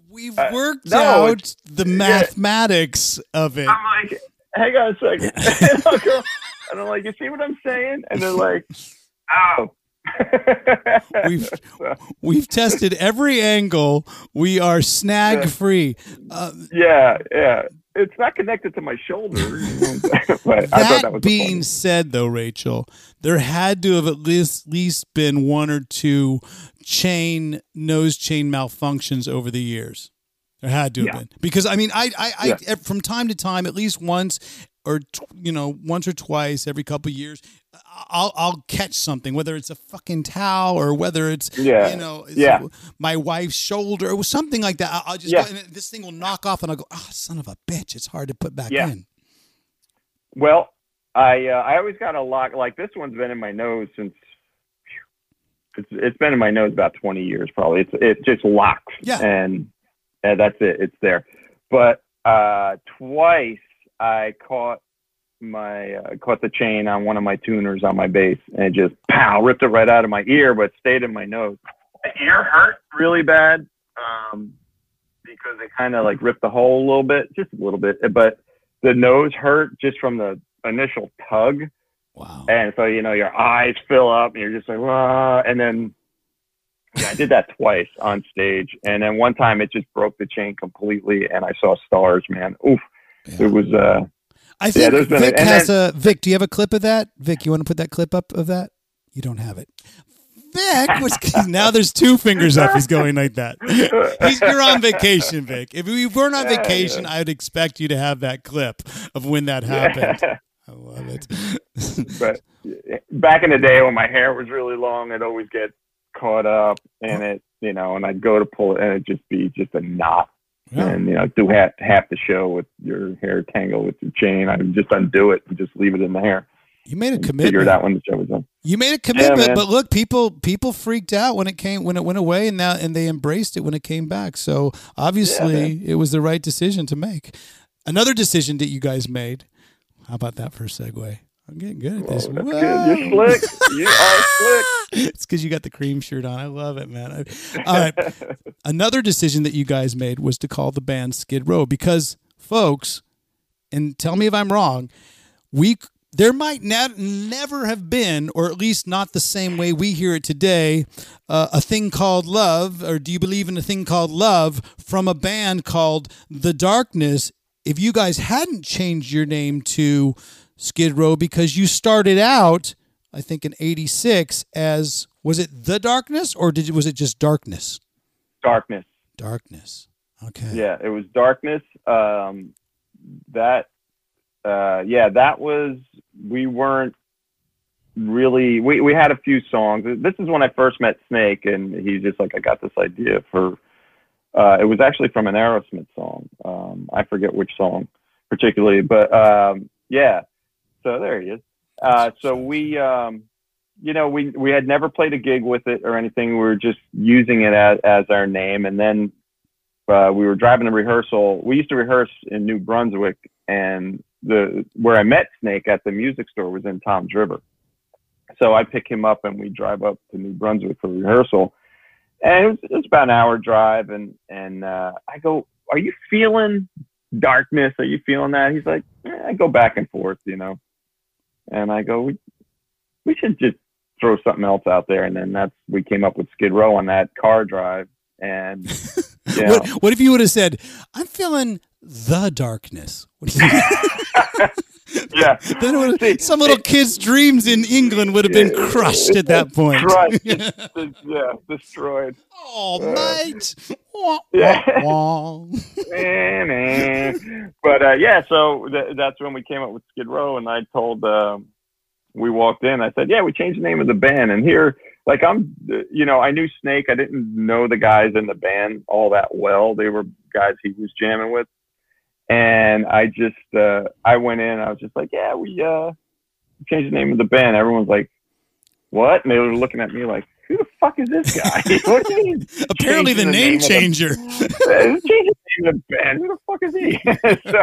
We've Uh, worked no, out the yeah. mathematics of it. I'm like, hang on a second. [LAUGHS] [LAUGHS] and, and I'm like, you see what I'm saying? And they're like, oh. [LAUGHS] We've we've tested every angle. We are snag free. Uh, yeah, yeah. It's not connected to my shoulder. [LAUGHS] [LAUGHS] but I that, that was being funniest. said, though, Rachel, there had to have at least, least been one or two chain nose chain malfunctions over the years. There had to have Yeah. been because I mean, I, I, I Yeah. from time to time, at least once or you know, once or twice every couple of years, I'll I'll catch something, whether it's a fucking towel or whether it's Yeah. you know, Yeah. my wife's shoulder or something like that. I'll, I'll just Yeah. go, and this thing will knock off, and I'll go, oh, son of a bitch, it's hard to put back Yeah. in. Well, I uh, I always got a lock. Like this one's been in my nose since. It's, it's been in my nose about 20 years, probably. It's it just locks, Yeah. and, and that's it. It's there. But uh, twice I caught my uh, caught the chain on one of my tuners on my bass, and it just pow ripped it right out of my ear, but stayed in my nose. The ear hurt really bad um, because it kind of like ripped the hole a little bit, just a little bit, but the nose hurt just from the initial tug. Wow. And so, you know, your eyes fill up and you're just like, Wah! and then yeah, I did that twice on stage. And then one time it just broke the chain completely and I saw stars, man. Oof. Yeah. It was, uh, I think there's been a- Vic and has a Vic. Do you have a clip of that? Vic, you want to put that clip up of that? You don't have it. Vic, what's, [LAUGHS] now there's two fingers up. He's going like that. He's, you're on vacation, Vic. If we weren't on Yeah, vacation, I'd expect you to have that clip of when that happened. [LAUGHS] I love it. but back in the day when my hair was really long, I'd always get caught up in it, you know, and I'd go to pull it and it'd just be just a knot. Yeah. And, you know, do half, half the show with your hair tangled with your chain. I would just undo it and just leave it in the hair. You made a commitment. Figure it out when the show was done. You made a commitment, man. but look, people people freaked out when it came when it went away, and now and they embraced it when it came back. So obviously, it was the right decision to make. Another decision that you guys made. How about that for a segue? I'm getting good at this. Whoa. good. You're slick. You are slick. [LAUGHS] it's because you got the Creem shirt on. I love it, man. All right. [LAUGHS] Another decision that you guys made was to call the band Skid Row because, folks, and tell me if I'm wrong, we there might not, never have been, or at least not the same way we hear it today, uh, a thing called love, or do you believe in a thing called love from a band called The Darkness? If you guys hadn't changed your name to Skid Row because you started out, I think in '86 as was it The Darkness or did was it just Darkness? Darkness. Darkness. Okay. Yeah, it was darkness. Um, that, uh, yeah, that was. We weren't really. We we had a few songs. This is when I first met Snake, and he's just like, I got this idea for. Uh, it was actually from an Aerosmith song. Um, I forget which song particularly, but um, yeah. So there he is. Uh, so we, um, you know, we we had never played a gig with it or anything. We were just using it as as our name, and then uh, we were driving to rehearsal. We used to rehearse in New Brunswick, and the where I met Snake at the music store was in Toms River. So I pick him up, and we drive up to New Brunswick for rehearsal. And it was, it was about an hour drive, and and uh, I go, "Are you feeling darkness? Are you feeling that?" He's like, eh, "I go back and forth, you know." And I go, "We we should just throw something else out there." And then that's we came up with Skid Row on that car drive, and [LAUGHS] you know, What, what if you would have said, "I'm feeling the darkness"? What do you? [LAUGHS] yeah. then would See, some little kid's dreams in England would have been crushed at that point. Crushed. [LAUGHS] Yeah, destroyed. oh, mate. Wah, Yeah. wah, [LAUGHS] wah. but uh, yeah, so th- that's when we came up with Skid Row, and I told um, we walked in. I said, "Yeah, we changed the name of the band." And here, like I'm, you know, I knew Snake. I didn't know the guys in the band all that well. They were guys he was jamming with, and I just, uh, I went in. I was just like, "Yeah, we uh, changed the name of the band." Everyone's like, "What?" And they were looking at me like. Who the fuck is this guy? [LAUGHS] what do you mean? [LAUGHS] Apparently, the changing name the- changer. [LAUGHS] Change the name of the band. Who the fuck is he? so,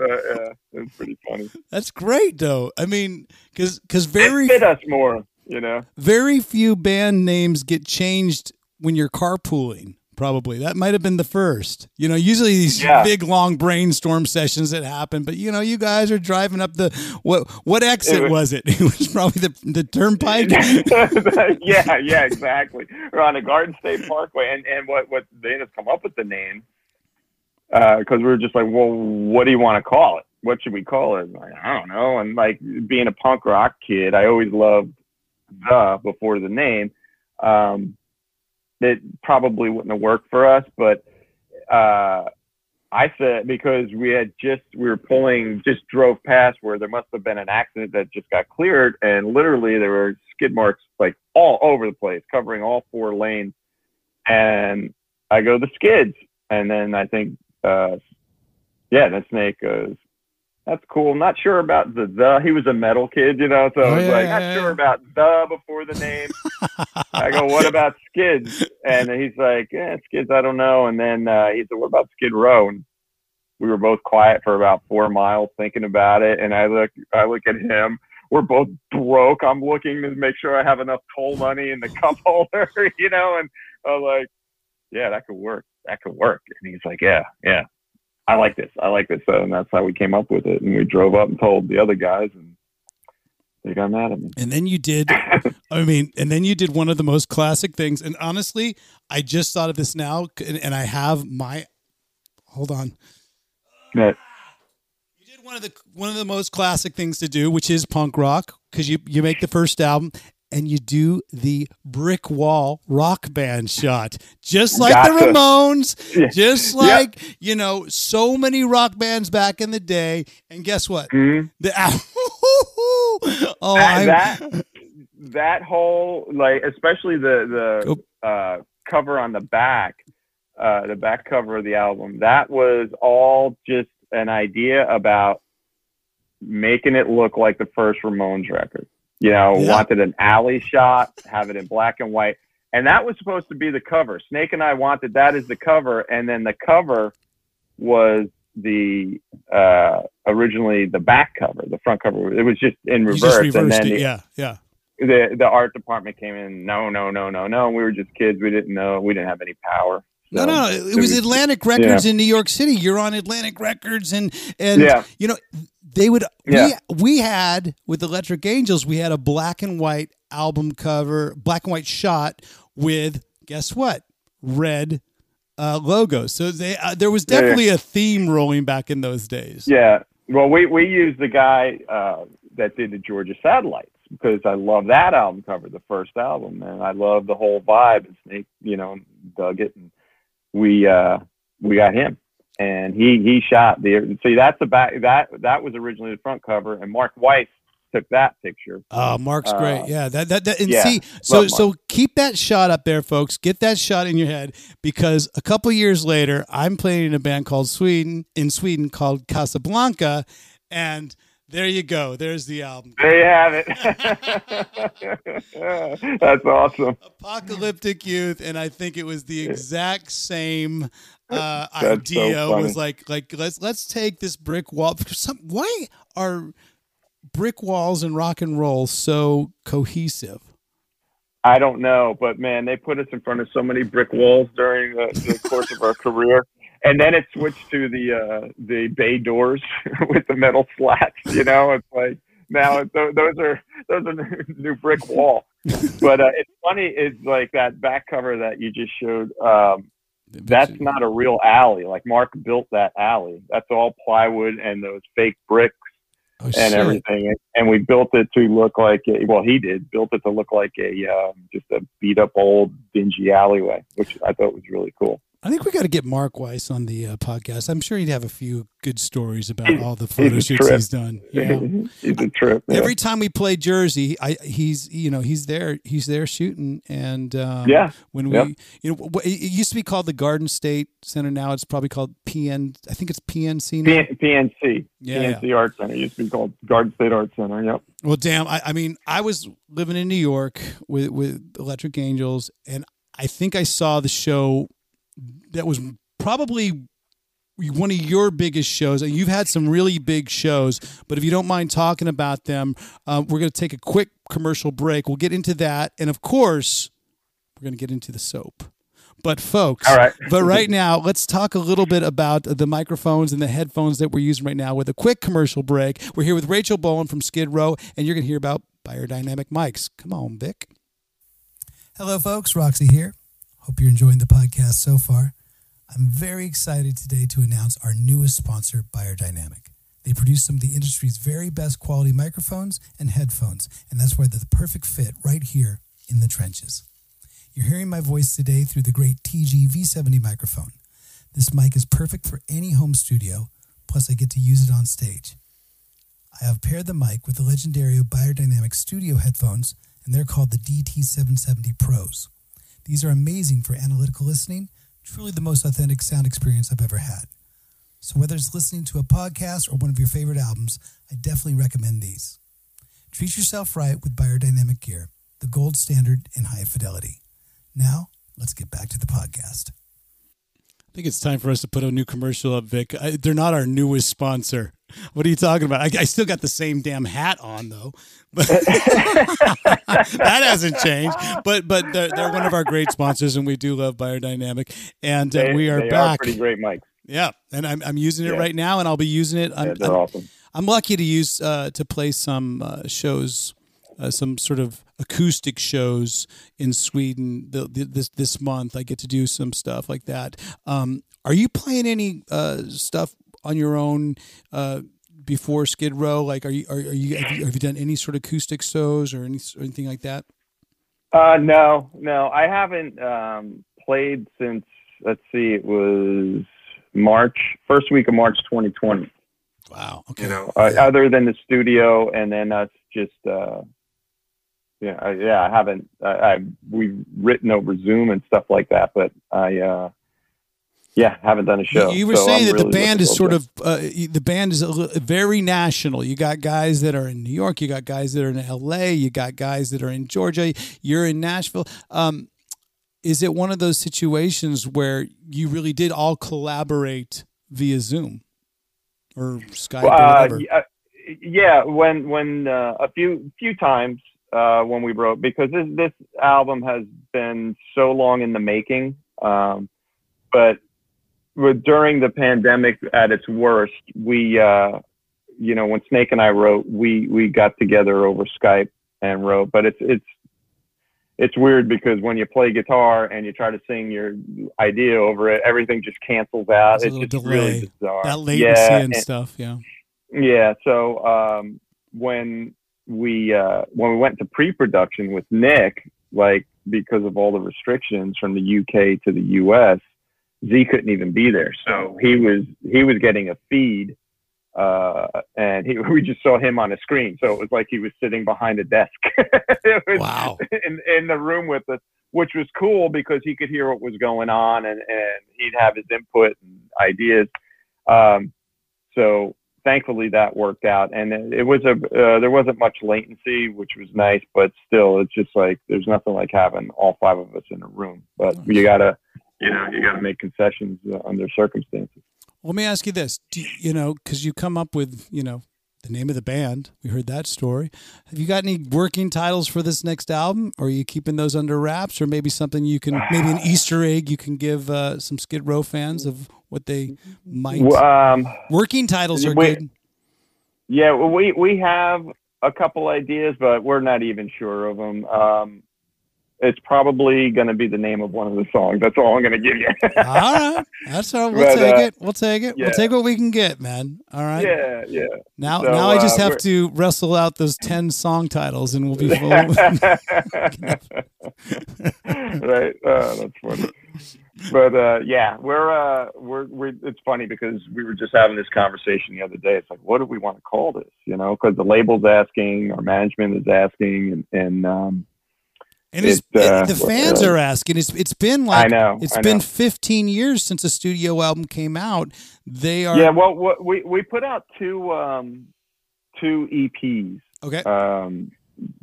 uh, yeah, it's pretty funny. That's great, though. I mean, because because It very fit us more, you know. very few band names get changed when you're carpooling. Probably that might have been the first. You know, usually these Yeah. big long brainstorm sessions that happen, but you know, you guys are driving up the what what exit It was it? [LAUGHS] It was probably the the turnpike. [LAUGHS] yeah, yeah, exactly. We're on the Garden State Parkway, and and what what they us come up with the name because we were just like, well, what do you want to call it? What should we call it? Like, I don't know. And like being a punk rock kid, I always loved the before the name. Um, it probably wouldn't have worked for us, but uh, I said because we had just we were pulling just drove past where there must have been an accident that just got cleared, and literally there were skid marks like all over the place, covering all four lanes. And I go the skids, and then I think uh, yeah, the snake goes. That's cool. Not sure about the the. He was a metal kid, you know, so I Oh, was yeah, like, yeah, not yeah. sure about the before the name. I go, what [LAUGHS] about skids? And he's like, yeah, skids, I don't know. And then uh, he said, what about Skid Row? And we were both quiet for about four miles thinking about it. And I look, I look at him. We're both broke. I'm looking to make sure I have enough toll money in the cup [LAUGHS] holder, you know. And I'm like, yeah, that could work. That could work. And he's like, yeah, yeah. I like this, I like this, and that's how we came up with it. And we drove up and told the other guys, and they got mad at me. And then you did, [LAUGHS] I mean, and then you did one of the most classic things. And honestly, I just thought of this now, and, and I have my. Hold on. Yeah. You did one of the one of the most classic things to do, which is punk rock, because you you make the first album and you do the brick wall rock band shot, just like the Ramones, just Yep. like you know so many rock bands back in the day. And guess what? Mhm. The [LAUGHS] oh, that, that that whole like especially the the uh, cover on the back uh, the back cover of the album that was all just an idea about making it look like the first Ramones record you know Yeah. wanted an alley shot have it in black and white and that was supposed to be the cover Snake and I wanted that as the cover and then the cover was the uh originally the back cover the front cover it was just in reverse just and then it. the, Yeah, yeah. the the art department came in no no no no no we were just kids we didn't know we didn't have any power No, So- no, no. It was Atlantic Records in New York City. You're on Atlantic Records, and and Yeah. you know they would. Yeah. We we had with Electric Angels, we had a black and white album cover, black and white shot with guess what, red uh, logos. So they uh, there was Yeah, yeah. definitely a theme rolling back in those days. yeah well we we used the guy uh that did the georgia satellites because i love that album cover the first album and i love the whole vibe and snake you know dug it and we uh we got him and he he shot the see that's the back that that was originally the front cover and mark weiss took that picture Oh, Mark's Uh, great. Yeah, that that, that and yeah, see, so so keep that shot up there, folks. Get that shot in your head because a couple years later, I'm playing in a band called Sweden in Sweden called Casablanca, and there you go. There's the album. there you have it [LAUGHS] [LAUGHS] that's awesome Apocalyptic Youth, and I think it was the exact same uh, That's so idea. was like like let's let's take this brick wall. Some, why are brick walls and rock and roll so cohesive? I don't know, but man, they put us in front of so many brick walls during the, the course of our career, and then it switched to the uh, the bay doors [LAUGHS] with the metal slats. You know, it's like now it, tho- those are those are new, brick wall. But uh, it's funny, is like that back cover that you just showed. Um, that's not a real alley. Like Mark built that alley. That's all plywood and those fake bricks Oh, and shit. everything. And, we built it to look like a, well, he did built it to look like a um, just a beat up old dingy alleyway, which I thought was really cool. I think we got to get Mark Weiss on the uh, podcast. I'm sure he'd have a few good stories about all the photo a shoots trip. he's done. You know? [LAUGHS] He's a trip. yeah. Every time we play Jersey, I he's you know he's there he's there shooting and um, Yeah. when we Yep. you know it it used to be called the Garden State Center now it's probably called PN I think it's PNC now. P- PNC, Yeah, PNC Art Center used to be called Garden State Art Center. Yep. Well, damn. I, I mean, I was living in New York with with Electric Angels, and I think I saw the show that was probably one of your biggest shows. And you've had some really big shows, but if you don't mind talking about them, uh, we're going to take a quick commercial break. We'll get into that, and of course, we're going to get into the soap. But folks, All right. but right now, let's talk a little bit about the microphones and the headphones that we're using right now with a quick commercial break. We're here with Rachel Bolan from Skid Row, and you're going to hear about beyerdynamic mics. Come on, Vic. Hello, folks. Roxie here. Hope you're enjoying the podcast so far. I'm very excited today to announce our newest sponsor, beyerdynamic. They produce some of the industry's very best quality microphones and headphones, and that's why they're the perfect fit right here in the trenches. You're hearing my voice today through the great TG V70 microphone. This mic is perfect for any home studio, plus, I get to use it on stage. I have paired the mic with the legendary beyerdynamic Studio headphones, and they're called the DT770 Pros. These are amazing for analytical listening, truly the most authentic sound experience I've ever had. So, whether it's listening to a podcast or one of your favorite albums, I definitely recommend these. Treat yourself right with beyerdynamic gear, the gold standard in high fidelity. Now, let's get back to the podcast. I think it's time for us to put a new commercial up, Vic. I, they're not our newest sponsor. What are you talking about? I, I still got the same damn hat on though, but [LAUGHS] that hasn't changed. But but they're, they're one of our great sponsors, and we do love beyerdynamic. And uh, They- we are back. pretty great mics. Yeah, and I'm I'm using it Yeah. right now, and I'll be using it. I'm, Yeah, they're I'm, awesome. I'm lucky to use uh, to play some uh, shows, uh, some sort of acoustic shows in Sweden the, the, this this month. I get to do some stuff like that. Um, are you playing any uh, stuff on your own uh, before Skid Row? Like, are you are, are you, have you have you done any sort of acoustic shows or any or anything like that? Uh, no, no, I haven't um, played since. Let's see, it was March, first week of March 2020. Wow. Okay. You know, uh, other than the studio, and then us just. Uh, yeah, I, yeah, I haven't. I, I we've written over Zoom and stuff like that, but I. Uh, yeah, haven't done a show. You, were so saying I'm that the band is sort of uh, the band is a li- very national. You got guys that are in New York, you got guys that are in L.A., you got guys that are in Georgia. You're in Nashville. Um, is it one of those situations where you really did all collaborate via Zoom or Skype or Uh, whatever? yeah, yeah, when when uh, a few few times uh, when we wrote because this this album has been so long in the making, um, but during the pandemic at its worst, we uh, you know when Snake and I wrote, we we got together over Skype and wrote, but it's it's it's weird because when you play guitar and you try to sing your idea over it, everything just cancels out. There's a it's just really delay. bizarre. that latency yeah, and and- stuff. Yeah. yeah. So um, when we uh, when we went to pre-production with Nick, like because of all the restrictions from the UK to the US, Z couldn't even be there. So he was he was getting a feed, uh, and he, [LAUGHS] we just saw him on a screen. So it was like he was sitting behind a desk [LAUGHS] Wow. in in the room with us. Which was cool because he could hear what was going on and, and he'd have his input and ideas. Um, so thankfully that worked out and it, was a uh, there wasn't much latency which was nice but still it's just like there's nothing like having all five of us in a room but you gotta you know you gotta make concessions uh, under circumstances Let me ask you this: Do you, you know, because you come up with you know the name of the band, we heard that story. Have you got any working titles for this next album, or are you keeping those under wraps, or maybe something you can, maybe an [SIGHS] Easter egg you can give uh, some Skid Row fans of what they might? Well, um working titles are wait. good. yeah we we have a couple ideas but we're not even sure of them um it's probably going to be the name of one of the songs that's all i'm going to give you [LAUGHS] All right, that's all. We'll But, take uh, it. We'll take it. yeah. We'll take what we can get, man. All right. yeah yeah Now, So, now I just uh, have to wrestle out those ten song titles, and we'll be full. [LAUGHS] [LAUGHS] right. Uh, that's funny. But uh, yeah, we're uh, we're we're. It's funny because we were just having this conversation the other day. It's like, what do we want to call this? You know, because the label's asking, our management is asking, and, and um, And it's, It, uh, the fans uh, are asking. It's it's been like I know. it's I been know. 15 years since a studio album came out. They are yeah. Well, what, we we put out two um, two EPs, okay. um,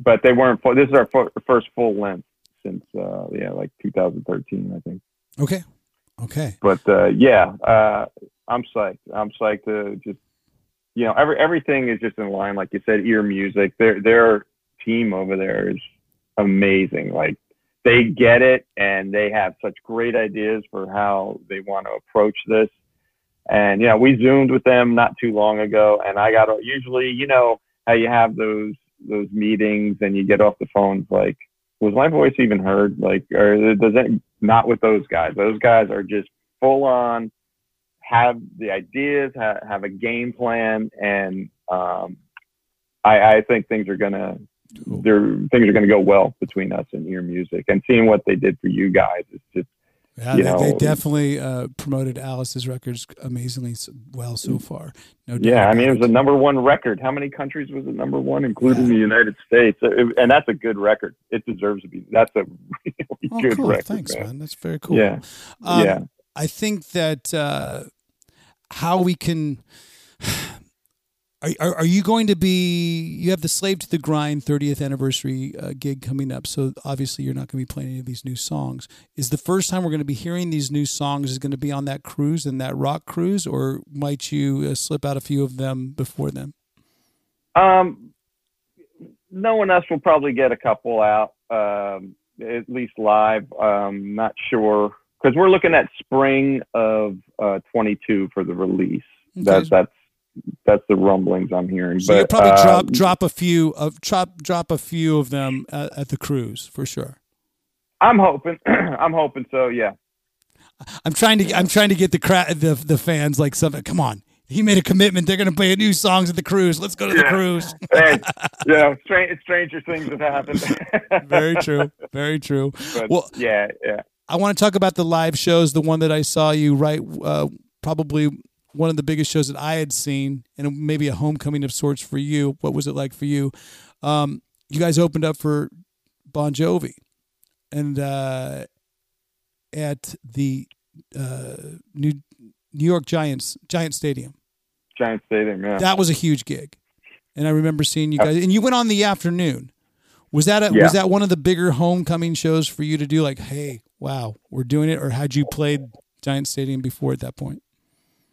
but they weren't. Full, this is our first full length since uh, yeah, like 2013, I think. Okay. Okay. but uh, yeah, uh, I'm psyched. I'm psyched to just, you know, every everything is just in line, like you said. earMUSIC. Their their team over there is amazing. Like they get it, and they have such great ideas for how they want to approach this. And yeah, we zoomed with them not too long ago, and I got usually, you know, how you have those those meetings, and you get off the phone like, was my voice even heard? Like, or does it not with those guys? Those guys are just full on, have the ideas, have, have a game plan, and um, I, I think things are gonna, they're, things are gonna go well between us and earMUSIC. And seeing what they did for you guys is just, Yeah, they, they definitely uh, promoted Alice's records amazingly well so far. No doubt yeah. I mean, it was a number one record. How many countries was it number one, including the United States? And that's a good record. It deserves to be. That's a [LAUGHS] really Oh, good cool. record. Thanks, man. man. That's very cool. Yeah. Um, yeah. I think that uh, how we can. Are, are, are you going to be? You have the Slave to the Grind 30th anniversary uh, gig coming up, so obviously you're not going to be playing any of these new songs. Is the first time we're going to be hearing these new songs is going to be on that cruise and that rock cruise, or might you uh, slip out a few of them before then? Um, no one else will probably get a couple out, um, at least live. Um, not sure because we're looking at spring of uh, 22 for the release. Okay. That, that's that's the rumblings I'm hearing. So but you'll probably drop drop a few of drop drop a few of them at, at the cruise for sure. I'm hoping. [CLEARS THROAT] I'm hoping so. Yeah. I'm trying to I'm trying to get the cra- the the fans like something. Come on, he made a commitment. They're going to play new songs at the cruise. Let's go to the cruise. [LAUGHS] hey, you know, [LAUGHS] strange, stranger things have happened. [LAUGHS] Very true. Very true. but Well- yeah, yeah. I want to talk about the live shows. The one that I saw you right, uh, probably one of the biggest shows that I had seen, and maybe a homecoming of sorts for you. What was it like for you? Um, you guys opened up for Bon Jovi, and uh, at the uh, New New York Giants Giant Stadium. Giant Stadium. Yeah. That was a huge gig, and I remember seeing you guys. And you went on the afternoon. Was that a, Yeah. was that one of the bigger homecoming shows for you to do? Like, hey, wow, we're doing it, or had you played Giant Stadium before at that point?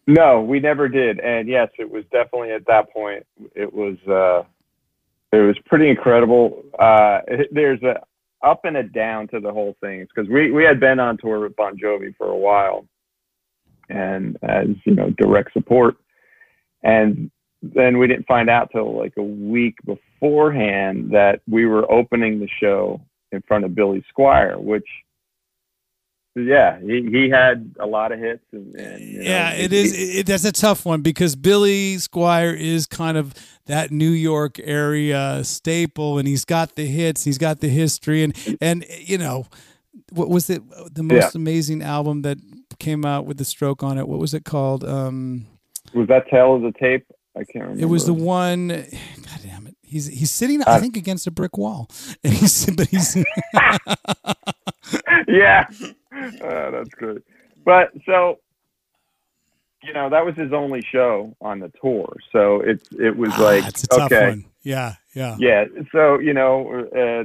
No, we never did. And yes, it was definitely at that point. It was uh, it was pretty incredible. Uh, it- there's a up and a down to the whole thing because we we had been on tour with Bon Jovi for a while, and as you know, direct support, and then we didn't find out till like a week beforehand that we were opening the show in front of Billy Squier, which. Yeah, he, he had a lot of hits, and, and you know, yeah, it is. It, that's a tough one because Billy Squier is kind of that New York area staple, and he's got the hits, he's got the history, and and you know, what was it? The most amazing album that came out with the stroke on it. What was it called? Um, Was that Tale of the Tape? I can't remember. It was the one. God damn it! He's he's sitting, I Uh, think, against a brick wall, [LAUGHS] and he's but he's [LAUGHS] yeah, uh, [LAUGHS] that's good. But so, you know, that was his only show on the tour. So it's it was like ah, it's a tough okay. Yeah, yeah. yeah. So you know, uh,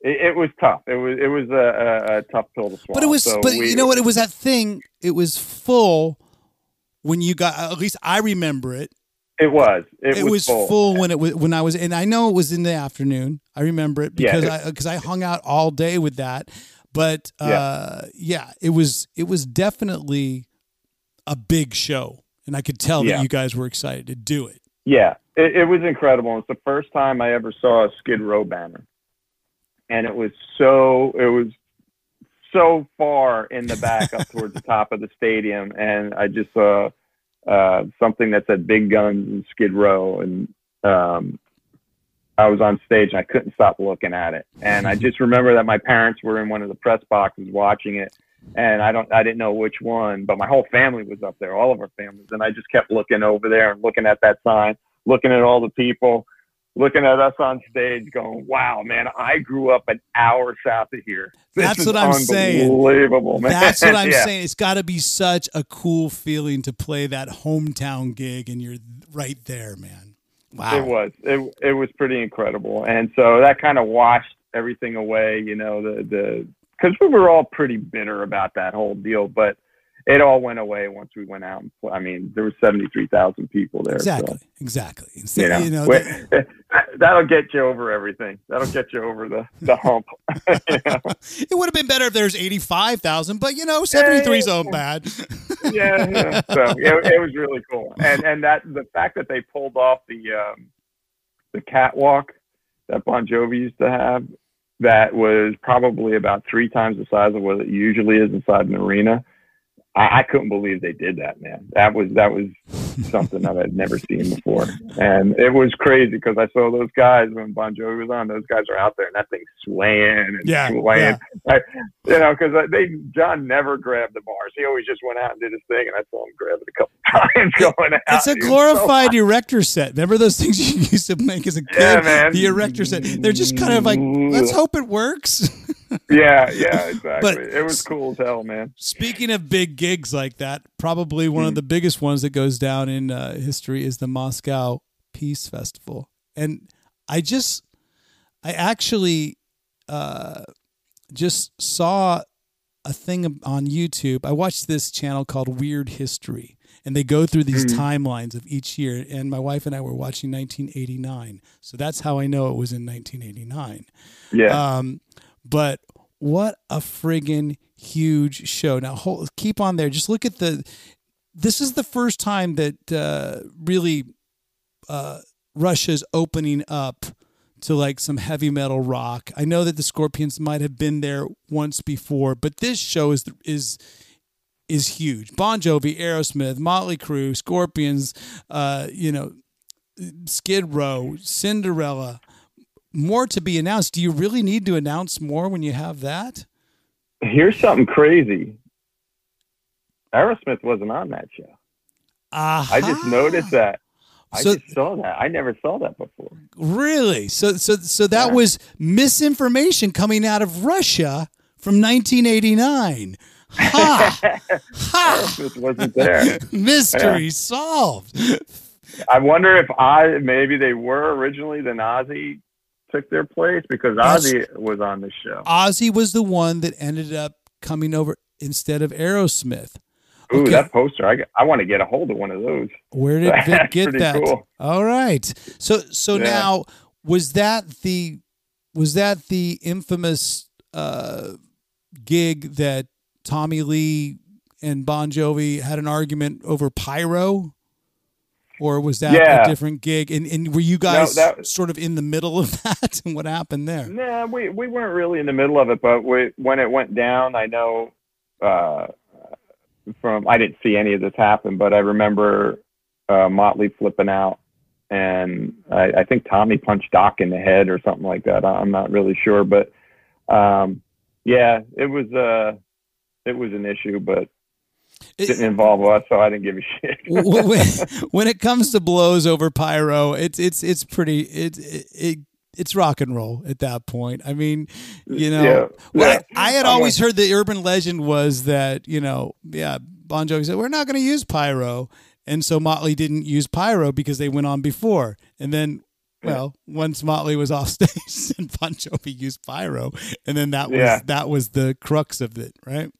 it, it was tough. It was it was a, a, a tough pill to swallow. But it was, So but we- you know what? It was that thing. It was full when you got. At least I remember it. It was. It, It, was, full. when it was when I was, and I know it was in the afternoon. I remember it Yeah, because it- I because I hung out all day with that. But uh, yeah, it was it was definitely a big show, and I could tell Yeah. that you guys were excited to do it. Yeah, it, it was incredible. It's the first time I ever saw a Skid Row banner, and it was so it was so far in the back up [LAUGHS] towards the top of the stadium, and I just saw uh, something that said "Big Guns" and Skid Row, and um, I was on stage and I couldn't stop looking at it. And I just remember that my parents were in one of the press boxes watching it, and I don't I didn't know which one, but my whole family was up there, all of our families, and I just kept looking over there and looking at that sign, looking at all the people, looking at us on stage, going, "Wow, man, I grew up an hour south of here." This That's what I'm saying. Unbelievable, man. That's what [LAUGHS] I'm Yeah. saying. It's got to be such a cool feeling to play that hometown gig, and you're right there, man. Wow. It was. It it was pretty incredible, and so that kind of washed everything away. You know, the the because we were all pretty bitter about that whole deal, but it all went away once we went out. And I mean, there were seventy three thousand people there. so, Exactly. Exactly. So, you know, you know, that- [LAUGHS] that'll get you over everything. That'll get you over the the hump. You [LAUGHS] know? it would have been better if there's 85,000, but you know, 73 is so bad. [LAUGHS] yeah, yeah. So it, it was really cool, and and that the fact that they pulled off the um, the catwalk that Bon Jovi used to have, that was probably about three times the size of what it usually is inside an arena. I, I couldn't believe they did that, man. That was that was [LAUGHS] something that I'd never seen before, and it was crazy because I saw those guys when Bon Jovi was on. Those guys are out there, and that thing's swaying and Yeah, swaying. yeah. I, you know, because they John never grabbed the bars. He always just went out and did his thing, and I saw him grab it a couple [LAUGHS] times going out. It's a was so glorified erector set. Remember those things you [LAUGHS] used to make as a kid? Yeah, man. The erector set. They're just kind of like, let's hope it works. Yeah, [LAUGHS] yeah, exactly. But- it was cool as hell, man. Speaking of big gigs like that, probably one of the biggest ones that goes down in uh, history is the Moscow Peace Festival. And I just, I actually uh, just saw a thing on YouTube. I watched this channel called Weird History, and they go through these timelines of each year. And my wife and I were watching 1989. So that's how I know it was in 1989. Yeah, Um, but what a friggin' huge show. Now, hold, keep on there. Just look at the. This is the first time that uh, really uh, Russia's opening up to like some heavy metal rock. I know that the Scorpions might have been there once before, but this show is is is huge. Bon Jovi, Aerosmith, Motley Crue, Scorpions, uh, you know, Skid Row, Cinderella. More to be announced. Do you really need to announce more when you have that? Here's something crazy. Aerosmith wasn't on that show. Uh-huh. I just noticed that. I So- just saw that. I never saw that before. Really? So so so that Yeah. was misinformation coming out of Russia from 1989. Ha! [LAUGHS] ha! Aerosmith wasn't there. [LAUGHS] Mystery solved. I wonder if I maybe they were originally, the Ozzy took their place because That's- Ozzy was on the show. Ozzy was the one that ended up coming over instead of Aerosmith. Ooh, okay. that poster! I, I want to get a hold of one of those. Where did [LAUGHS] Vic get that? cool. All right. So so Yeah. now was that the was that the infamous uh, gig that Tommy Lee and Bon Jovi had an argument over pyro? Or was that Yeah. a different gig? And, and were you guys that- sort of in the middle of [LAUGHS] that? And what happened there? Nah, we we weren't really in the middle of it, but we, when it went down, I know uh, from I didn't see any of this happen, but I remember uh, Motley flipping out, and I, I think Tommy punched Doc in the head or something like that. I'm not really sure, but um, yeah, it was uh, it was an issue, but It- didn't involve us, so I didn't give a shit. when, [LAUGHS] when- it comes to blows over pyro, it's it's it's pretty it, it, it it's rock and roll at that point. I mean, you know, Yeah, well, yeah. I, I had always heard the urban legend was that you know, yeah, Bon Jovi said we're not going to use pyro, and so Motley didn't use pyro because they went on before, and then. Well, once Motley was [LAUGHS] off stage, and Bon Jovi used pyro, and then that was Yeah. that was the crux of it, right?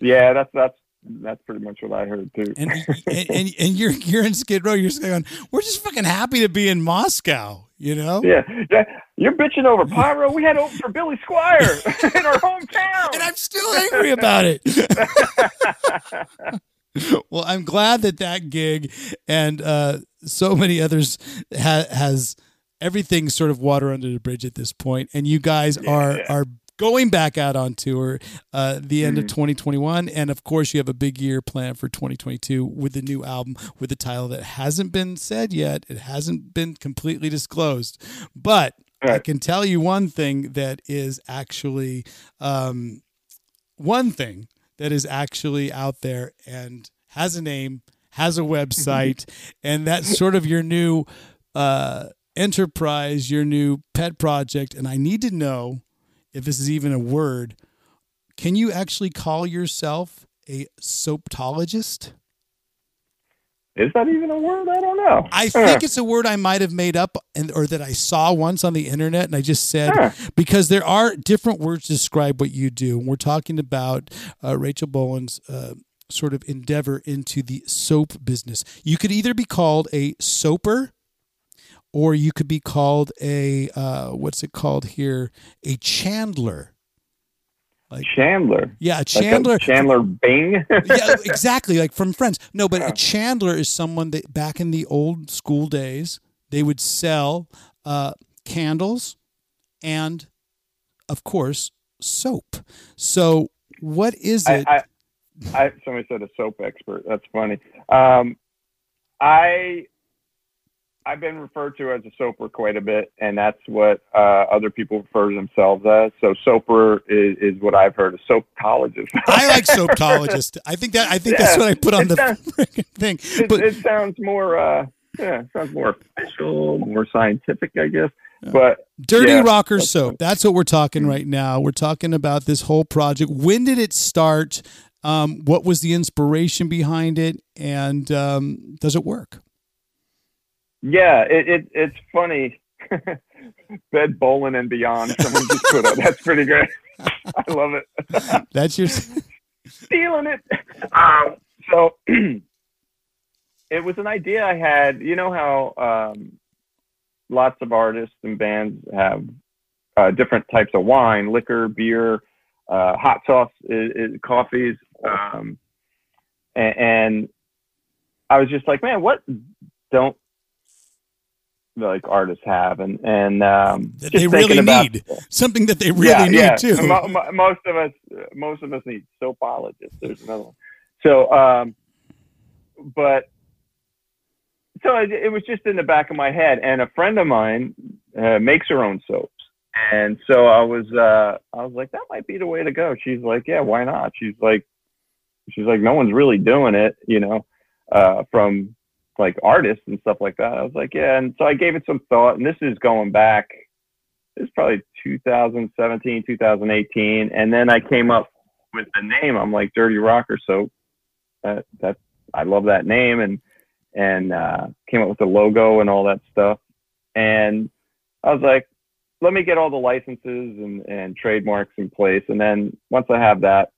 yeah, that's that's that's pretty much what I heard too. and, [LAUGHS] and and and you're you're in Skid Row. You're going. We're just fucking happy to be in Moscow. You know. Yeah, yeah. You're bitching over pyro. We had open for Billy Squier [LAUGHS] in our hometown. And I'm still angry about it. [LAUGHS] well, I'm glad that that gig and uh, so many others ha- has everything sort of water under the bridge at this point, and you guys are Yeah. are going back out on tour uh, the end of 2021 and of course you have a big year planned for 2022 with the new album with the title that hasn't been said yet. It hasn't been completely disclosed. But i can tell you one thing that is actually um, one thing that is actually out there and has a name, has a website, and that's sort of your new uh, enterprise, your new pet project. And I need to know if this is even a word. Can you actually call yourself a soaptologist? Is that even a word? I don't know. I think it's a word I might have made up and or that I saw once on the internet and I just said because there are different words to describe what you do. And we're talking about uh, Rachel Bolan's uh, sort of endeavor into the soap business. You could either be called a soaper or you could be called a uh, what's it called here? A chandler. Like, Chandler. Yeah, a Like chandler. Chandler Bing. yeah, [LAUGHS] exactly. Like from Friends. No, but a chandler is someone that back in the old school days they would sell uh, candles and, of course, soap. So, what is I, it? I, I, somebody said a soap expert. That's funny. Um, I, I've been referred to as a soaper quite a bit, and that's what uh, other people refer to themselves as. So soaper is, is what I've heard. A soaptologist. I like soaptologist. I think that I think that's what I put on it the sounds- thing. it, But it sounds more. Uh, yeah, sounds more official, more scientific, I guess. But Dirty Yeah, Rocker that's Soap. That's what we're talking right now. We're talking about this whole project. When did it start? Um, what was the inspiration behind it? And um, does it work? Yeah, it, it it's funny. [LAUGHS] Bed bowling and beyond. Someone just put up. That's pretty great. [LAUGHS] I love it. [LAUGHS] That's your. stealing it. Um, so [CLEARS THROAT] it was an idea I had. You know how um, lots of artists and bands have uh, different types of wine, liquor, beer, uh, hot sauce is, is coffees, um, and, and I was just like, man, what don't like artists have, and and um, That they really about- need something that they really yeah, need yeah. too. Mo- mo- most of us, most of us need soapologists. There's another one. So, um, but so it, it was just in the back of my head, and a friend of mine uh, makes her own soaps, and so I was, uh, I was like, that might be the way to go. She's like, yeah, why not? She's like, she's like, no one's really doing it, you know, uh, from like artists and stuff like that. I was like, yeah, and so I gave it some thought, and this is going back it's probably 2017, 2018, and then I came up with the name. I'm like Dirty Rocker, so that that I love that name, and and uh, came up with the logo and all that stuff. And I was like, let me get all the licenses and and trademarks in place, and then once I have that,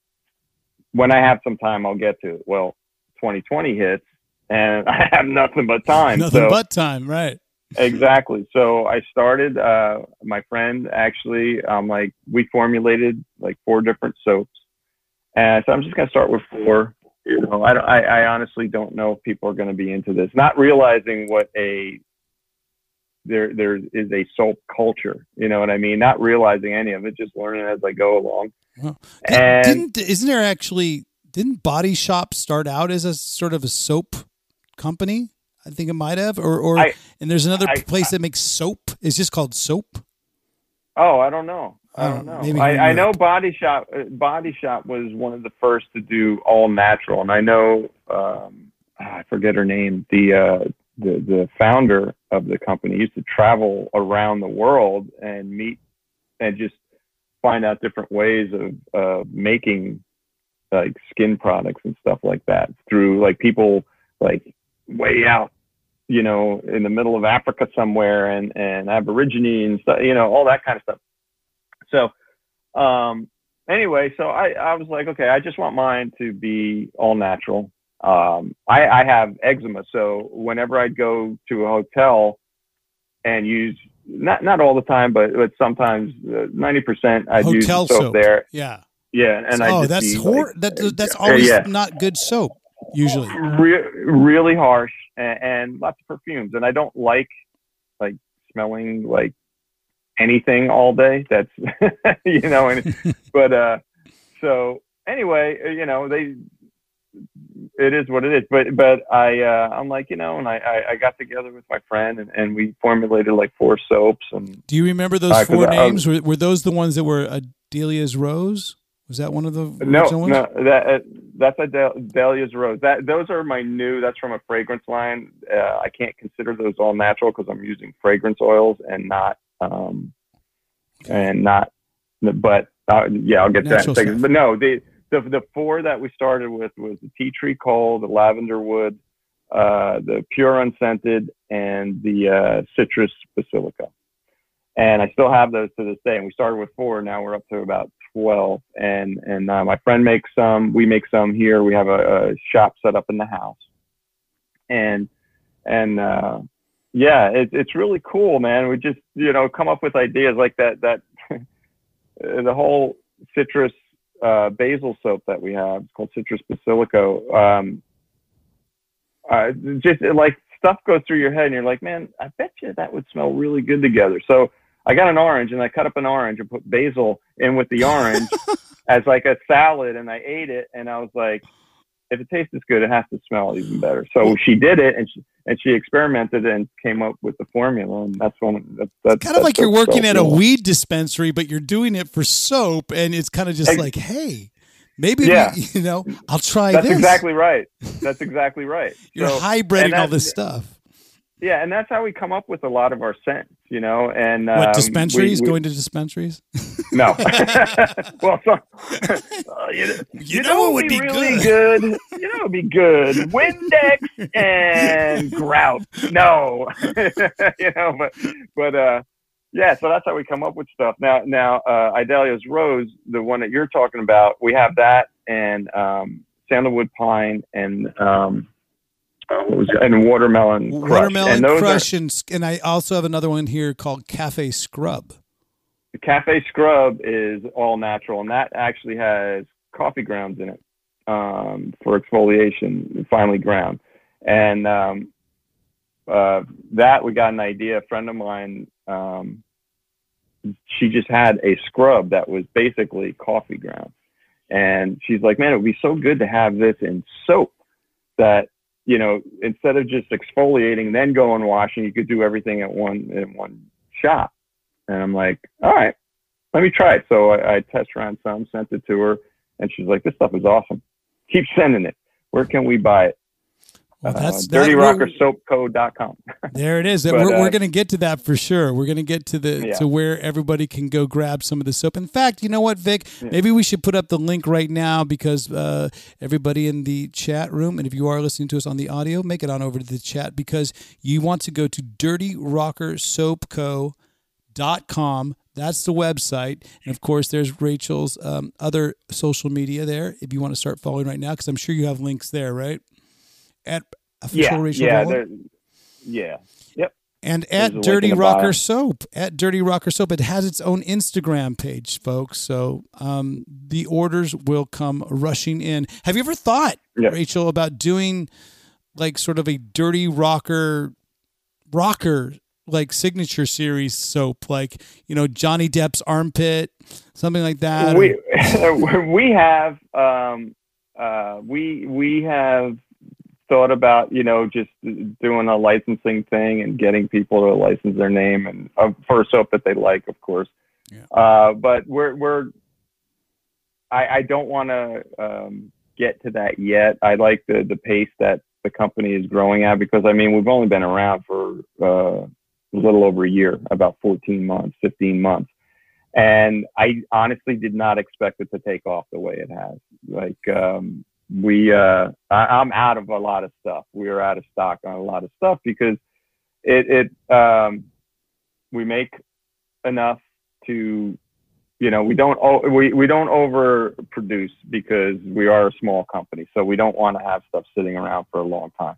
when I have some time, I'll get to it. Well, 2020 hits, and [LAUGHS] I have nothing but time. Nothing so but time, right? exactly. So i started uh my friend actually um like we formulated like four different soaps. And so i'm just going to start with four you know. I, don't- I i honestly don't know if people are going to be into this not realizing what a there there is a soap culture you know what i mean? Not realizing any of it just learning as i go along. Well, and didn't isn't there actually didn't Body Shop start out as a sort of a soap company? I think it might have, or or I- and there's another I- place that makes soap. It's just called soap. Oh, I don't know. I Oh, don't know. maybe I, I know Body Shop. uh, Body Shop was one of the first to do all natural, and I know um, ah, I forget her name. The uh, the the founder of the company used to travel around the world and meet and just find out different ways of uh, making like skin products and stuff like that through like people like way out you know, in the middle of Africa somewhere and, and Aborigine and stuff, you know, all that kind of stuff. So, um, anyway, so I, I was like, okay, I just want mine to be all natural. Um, I, I have eczema. So whenever I'd go to a hotel and use, not, not all the time, but, but sometimes uh, 90% I'd use Hotel the soap, soap. there. Yeah. Yeah. And I oh, just that's hor- like, that that's uh, always yeah not good soap usually. re- really harsh and, and lots of perfumes and i don't like like smelling like anything all day that's [LAUGHS] you know and [LAUGHS] but uh so anyway uh, you know they it is what it is but but i uh i'm like you know and i i, I got together with my friend and, and we formulated like four soaps and Do you remember those Uh, four names? Were, were those the ones that were Adelia's Rose? Was that one of the no ones? no that uh, that's a dahlia's rose. That those are my new that's from a fragrance line. Uh, i can't consider those all natural because i'm using fragrance oils and not um and not but uh, yeah i'll get to that in a Natural second. stuff. but no the, the the four that we started with was the tea tree coal the lavender wood uh the pure unscented and the uh citrus basilico and I still have those to this day. And we started with four, now we're up to about twelve. And and uh, my friend makes some, we make some here. We have a, a shop set up in the house, and and uh, yeah, it, it's really cool, man. We just you know come up with ideas like that. That [LAUGHS] the whole citrus uh, basil soap that we have, it's called Citrus Basilico. Um, uh, just like stuff goes through your head, and you're like, man, I bet you that would smell really good together. So I got an orange, and I cut up an orange and put basil in with the orange [LAUGHS] as like a salad, and I ate it, and I was like, if it tastes this good, it has to smell even better. So she did it, and she and she experimented and came up with the formula, and that's one. That's, that's kind of that's like you're working so at a weed dispensary, but you're doing it for soap, and it's kind of just Ex- like, hey, maybe Yeah. we, [LAUGHS] you know, I'll try this That's this. exactly right. [LAUGHS] That's exactly right. You're So- hybriding all this stuff. Yeah, and that's how we come up with a lot of our scents, you know. And um, What we- dispensaries? we- Going to dispensaries? [LAUGHS] No. [LAUGHS] well, so, [LAUGHS] uh, you, you, know what would be really good? You know, it'd be good. Windex and grout. No, you know, but but uh, yeah. So that's how we come up with stuff. Now, now, uh, Idalia's rose, the one that you're talking about, we have that and um, sandalwood pine and um, was it? and watermelon crush. Watermelon and are- crush, and, and I also have another one here called Cafe Scrub. the cafe scrub is all natural, and that actually has coffee grounds in it um, for exfoliation, finely ground. And um, uh, that we got an idea. A friend of mine, um, she just had a scrub that was basically coffee ground, and she's like, "Man, it would be so good to have this in soap that." You know, instead of just exfoliating, then go and washing, you could do everything at one in one shot. And I'm like, all right, let me try it. So I, I test ran some, sent it to her, and she's like, this stuff is awesome. Keep sending it. Where can we buy it? Well, that's uh, DirtyRockerSoapCo.com. [LAUGHS] there it is. But, we're uh, we're going to get to that for sure. We're going to get to the Yeah. to where everybody can go grab some of the soap. In fact, you know what, Vic? Maybe we should put up the link right now because uh, everybody in the chat room, and if you are listening to us on the audio, make it on over to the chat because you want to go to DirtyRockerSoapCo.com. That's the website, and of course, there's Rachel's um, other social media there. If you want to start following right now, because I'm sure you have links there, right? At official yeah, yeah, yeah, yep. And at Dirty Rocker. Soap, at Dirty Rocker Soap, it has its own Instagram page, folks. So um, the orders will come rushing in. Have you ever thought, Yeah. Rachel, about doing like sort of a Dirty Rocker rocker like signature series soap, like you know Johnny Depp's armpit, something like that? we [LAUGHS] we have um, uh, we we have thought about you know just doing a licensing thing and getting people to license their name and uh, for soap that they like, of course. Yeah. Uh, but we're we're I, I don't want to um, get to that yet. I like the the pace that the company is growing at because I mean we've only been around for uh, a little over a year, about 14 months, 15 months. And I honestly did not expect it to take off the way it has. Like, um, we, uh, I, I'm out of a lot of stuff. We are out of stock on a lot of stuff because it, it, um, we make enough to, you know, we don't, o- we, we don't overproduce because we are a small company. So we don't want to have stuff sitting around for a long time.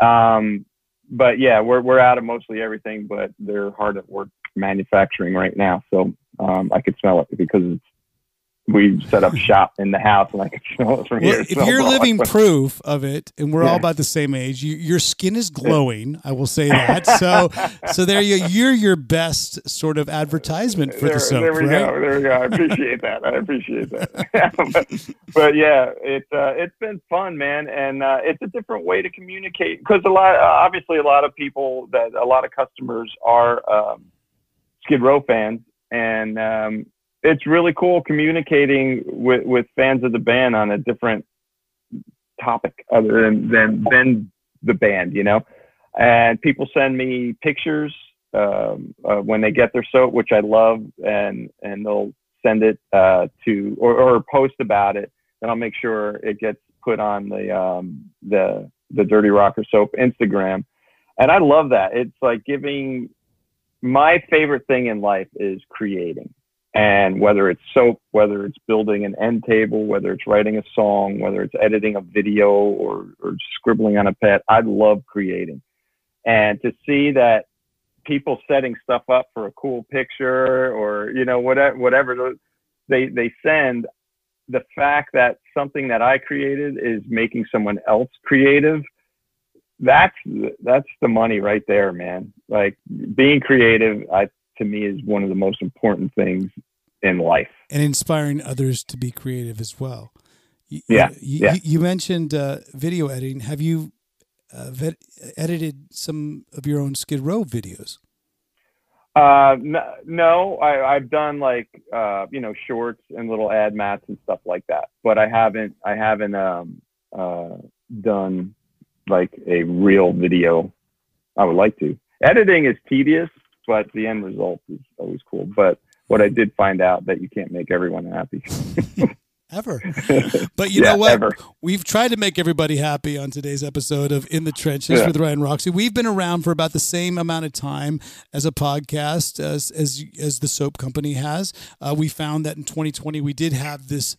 Um, but yeah, we're we're out of mostly everything, but they're hard at work manufacturing right now. So um, I could smell it because it's, we set up shop in the house, and I could smell it from Well, here. if you're awesome. [LAUGHS] living proof of it, and we're all about the same age, you, your skin is glowing. I will say that. So, [LAUGHS] so there you you're your best sort of advertisement for there, the soap, there we right? go. There we go. I appreciate that. I appreciate that. [LAUGHS] but, but yeah, it uh, it's been fun, man, and uh, it's a different way to communicate because a lot, uh, obviously, a lot of people that a lot of customers are um, Skid Row fans, and um, it's really cool communicating with with fans of the band on a different topic other than than than the band, you know. And people send me pictures um, uh, when they get their soap, which I love, and and they'll send it uh, to or, or post about it, and I'll make sure it gets put on the um, the the Dirty Rocker Soap Instagram, and I love that. It's like giving. My favorite thing in life is creating, and whether it's soap, whether it's building an end table, whether it's writing a song, whether it's editing a video or or scribbling on a pet, I love creating, and to see that people setting stuff up for a cool picture or you know whatever whatever they they send the fact that something that I created is making someone else creative that's that's the money right there man. Like being creative I to me is one of the most important things in life and inspiring others to be creative as well. You, Yeah, You, yeah. you, you mentioned uh, video editing. Have you uh, vet, edited some of your own Skid Row videos? Uh, no, no I, I've done like uh, you know shorts and little ad mats and stuff like that, but I haven't I haven't um, uh, done like a real video. I would like to. Editing is tedious, but the end result is always cool. But what I did find out that you can't make everyone happy. [LAUGHS] Ever. [LAUGHS] But you Yeah, know what? ever. We've tried to make everybody happy on today's episode of In the Trenches Yeah. with Ryan Roxie. We've been around for about the same amount of time as a podcast as as, as the soap company has. Uh, we found that in 2020 we did have this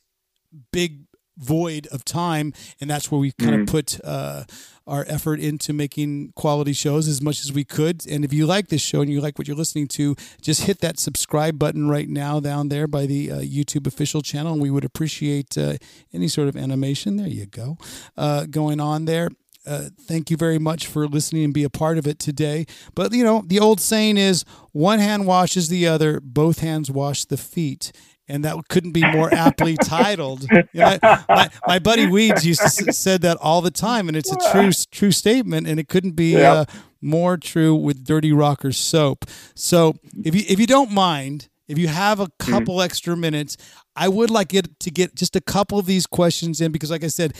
big void of time, and that's where we kind of put uh, our effort into making quality shows as much as we could. And if you like this show and you like what you're listening to, just hit that subscribe button right now down there by the uh, YouTube official channel, and we would appreciate uh, any sort of animation. There you go, uh, going on there. Uh, thank you very much for listening and be a part of it today. But you know, the old saying is one hand washes the other, both hands wash the feet. And that couldn't be more aptly titled. You know, my, my buddy Weeds used to s- said that all the time, and it's a true true statement. And it couldn't be Yeah. uh, more true with Dirty Rocker soap. So if you if you don't mind, if you have a couple extra minutes, I would like it to get just a couple of these questions in because, like I said,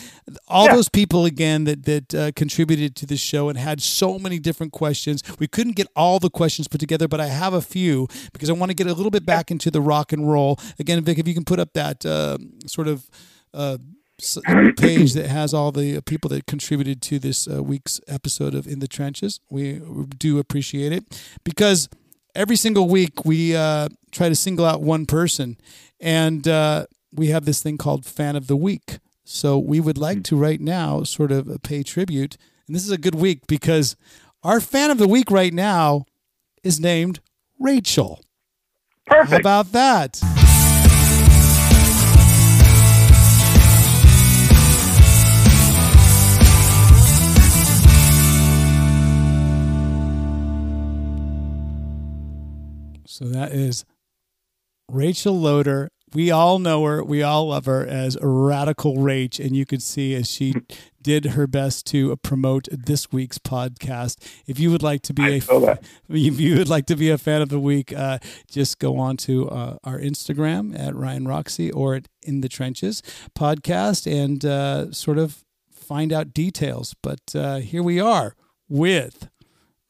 all Yeah. those people again that that uh, contributed to the show and had so many different questions. We couldn't get all the questions put together, but I have a few because I want to get a little bit back into the rock and roll again. Vic, if you can put up that uh, sort of. Uh, [CLEARS THROAT] page that has all the people that contributed to this uh, week's episode of In the Trenches. We, we do appreciate it because every single week we uh, try to single out one person, and uh, we have this thing called Fan of the Week. So we would like to right now sort of pay tribute, and this is a good week because our Fan of the Week right now is named Rachel. Perfect. How about that? So that is Rachel Loader. We all know her. We all love her as Radical Rach. And you could see as she did her best to promote this week's podcast. If you would like to be a [LAUGHS] if you would like to be a fan of the week, uh, just go on to uh, our Instagram at Ryan Roxie or at In the Trenches podcast and uh, sort of find out details. But uh, here we are with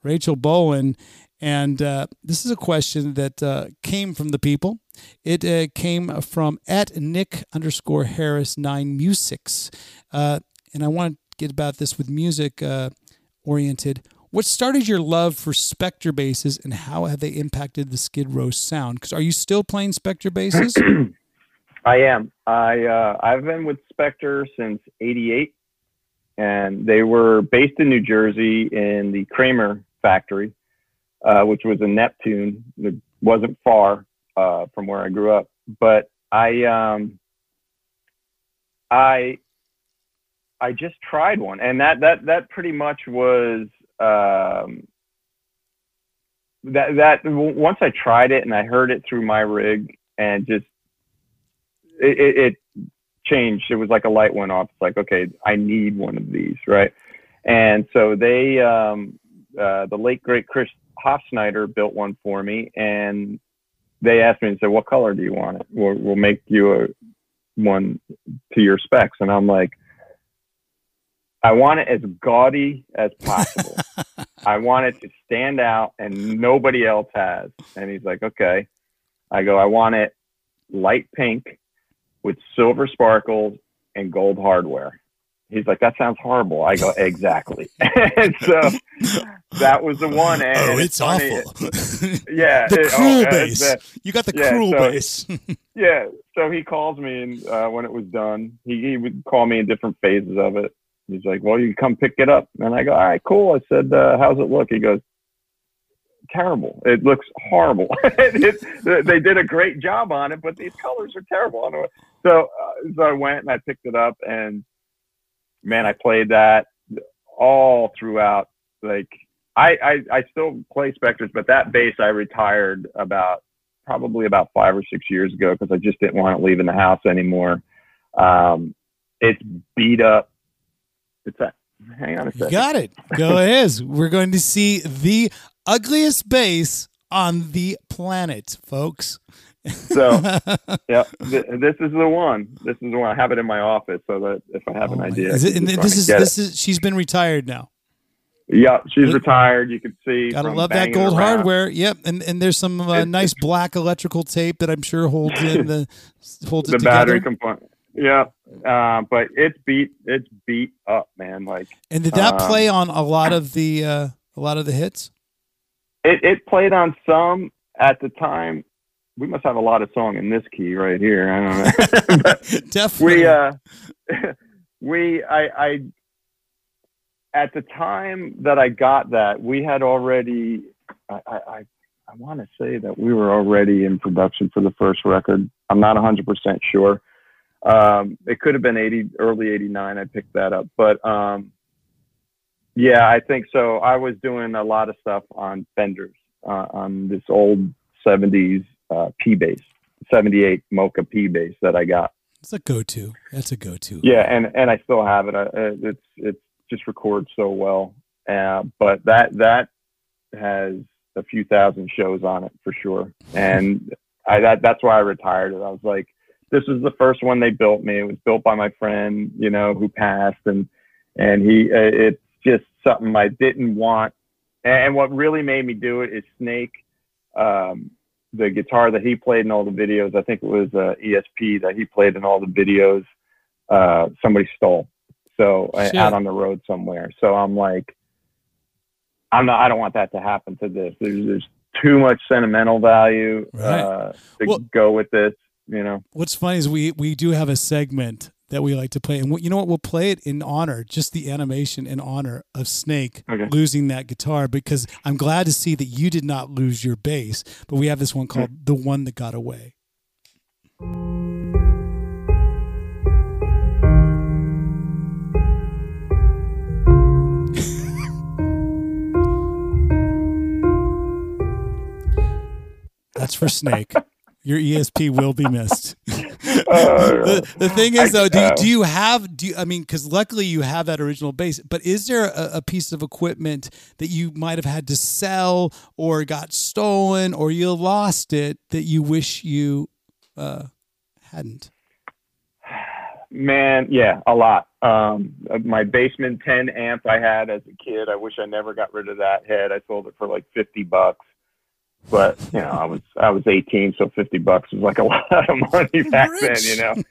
Rachel Bolan. And uh, this is a question that uh, came from the people. It uh, came from at Nick underscore Harris nine musics. Uh, and I want to get about this with music uh, oriented. What started your love for Spector basses and how have they impacted the Skid Row sound? Because are you still playing Spector basses? [CLEARS THROAT] I am. I uh, I've been with Spector since '88, and they were based in New Jersey in the Kramer factory, uh, which was a Neptune. It wasn't far uh, from where I grew up, but I um, I I just tried one, and that that that pretty much was um, that that once I tried it and I heard it through my rig and just it, it, it changed. It was like a light went off. It's like, okay, I need one of these, right? And so they, um, uh, the late great Chris Hofsnyder built one for me, and they asked me and said, "What color do you want it? We'll, we'll make you a one to your specs." And I'm like, "I want it as gaudy as possible. [LAUGHS] I want it to stand out, and nobody else has." And he's like, "Okay." I go, "I want it light pink with silver sparkles and gold hardware. He's like, that sounds horrible. I go, [LAUGHS] exactly. [LAUGHS] and so that was the one. And oh, it's awful. [LAUGHS] Yeah. the it- cruel oh, the- you got the yeah, cruel so- bass. yeah. So he calls me and uh, when it was done, he, he would call me in different phases of it. He's like, well, you can come pick it up. And I go, all right, cool. I said, uh, how's it look? He goes, terrible. It looks horrible. it, they did a great job on it, but these colors are terrible. I don't know. So, uh, so I went and I picked it up, and man, I played that all throughout. Like, I I, I still play Spectors, but that bass I retired about probably about five or six years ago because I just didn't want it leaving the house anymore. Um, it's beat up. It's a Hang on a second. got it. Go [LAUGHS] ahead. We're going to see the ugliest bass on the planet, folks. So, [LAUGHS] yeah, th- this is the one. This is the one. I have it in my office so that if I have Oh an idea, is it- this is this is she's been retired now. it. Yeah, she's retired. You can see. Gotta love that gold around. hardware. Yep, and and there's some uh, nice black electrical tape that I'm sure holds in the [LAUGHS] holds The it battery component. Yeah, uh, but it's beat. It's beat up, man. Like And did that um, play on a lot of the uh, a lot of the hits? it, it played on some at the time. We must have a lot of song in this key right here. I don't know. but [LAUGHS] [LAUGHS] Definitely. we uh [LAUGHS] we I I at the time that I got that we had already I I I, I want to say that we were already in production for the first record. I'm not 100% sure. Um, it could have been 80 early 89 I picked that up, but um yeah, I think so. I was doing a lot of stuff on Fenders uh, on this old 70s uh, P bass, 78 Mocha P bass that I got. It's a go-to. That's a go-to. Yeah, and and I still have it. I, it's it's just records so well. Uh, but that that has a few thousand shows on it for sure. And I that that's why I retired it. I was like, this was the first one they built me. It was built by my friend, you know, who passed, and and he uh, it's just something I didn't want. And what really made me do it is Snake. Um, the guitar that he played in all the videos, I think it was uh, ESP that he played in all the videos. Uh, somebody stole, so uh, Shit. out on the road somewhere. So I'm like, I'm not. I don't want that to happen to this. There's, there's too much sentimental value Right. uh, to Well- go with this. You know. What's funny is we we do have a segment that we like to play, and you know what? We'll play it in honor, just the animation in honor of Snake Okay. losing that guitar. Because I'm glad to see that you did not lose your bass, but we have this one called mm. "The One That Got Away." [LAUGHS] That's for Snake. Your ESP will be missed. The, the thing is, though, do you, do you have? Do you, I mean, because luckily you have that original bass, but is there a, a piece of equipment that you might have had to sell, or got stolen, or you lost it that you wish you uh, hadn't? Man, yeah, a lot. Um, my Bassman 10 amp I had as a kid. I wish I never got rid of that head. I sold it for like 50 bucks. But, you know, I was I was 18, so 50 bucks was like a [LAUGHS] lot of money back then, you know. [LAUGHS]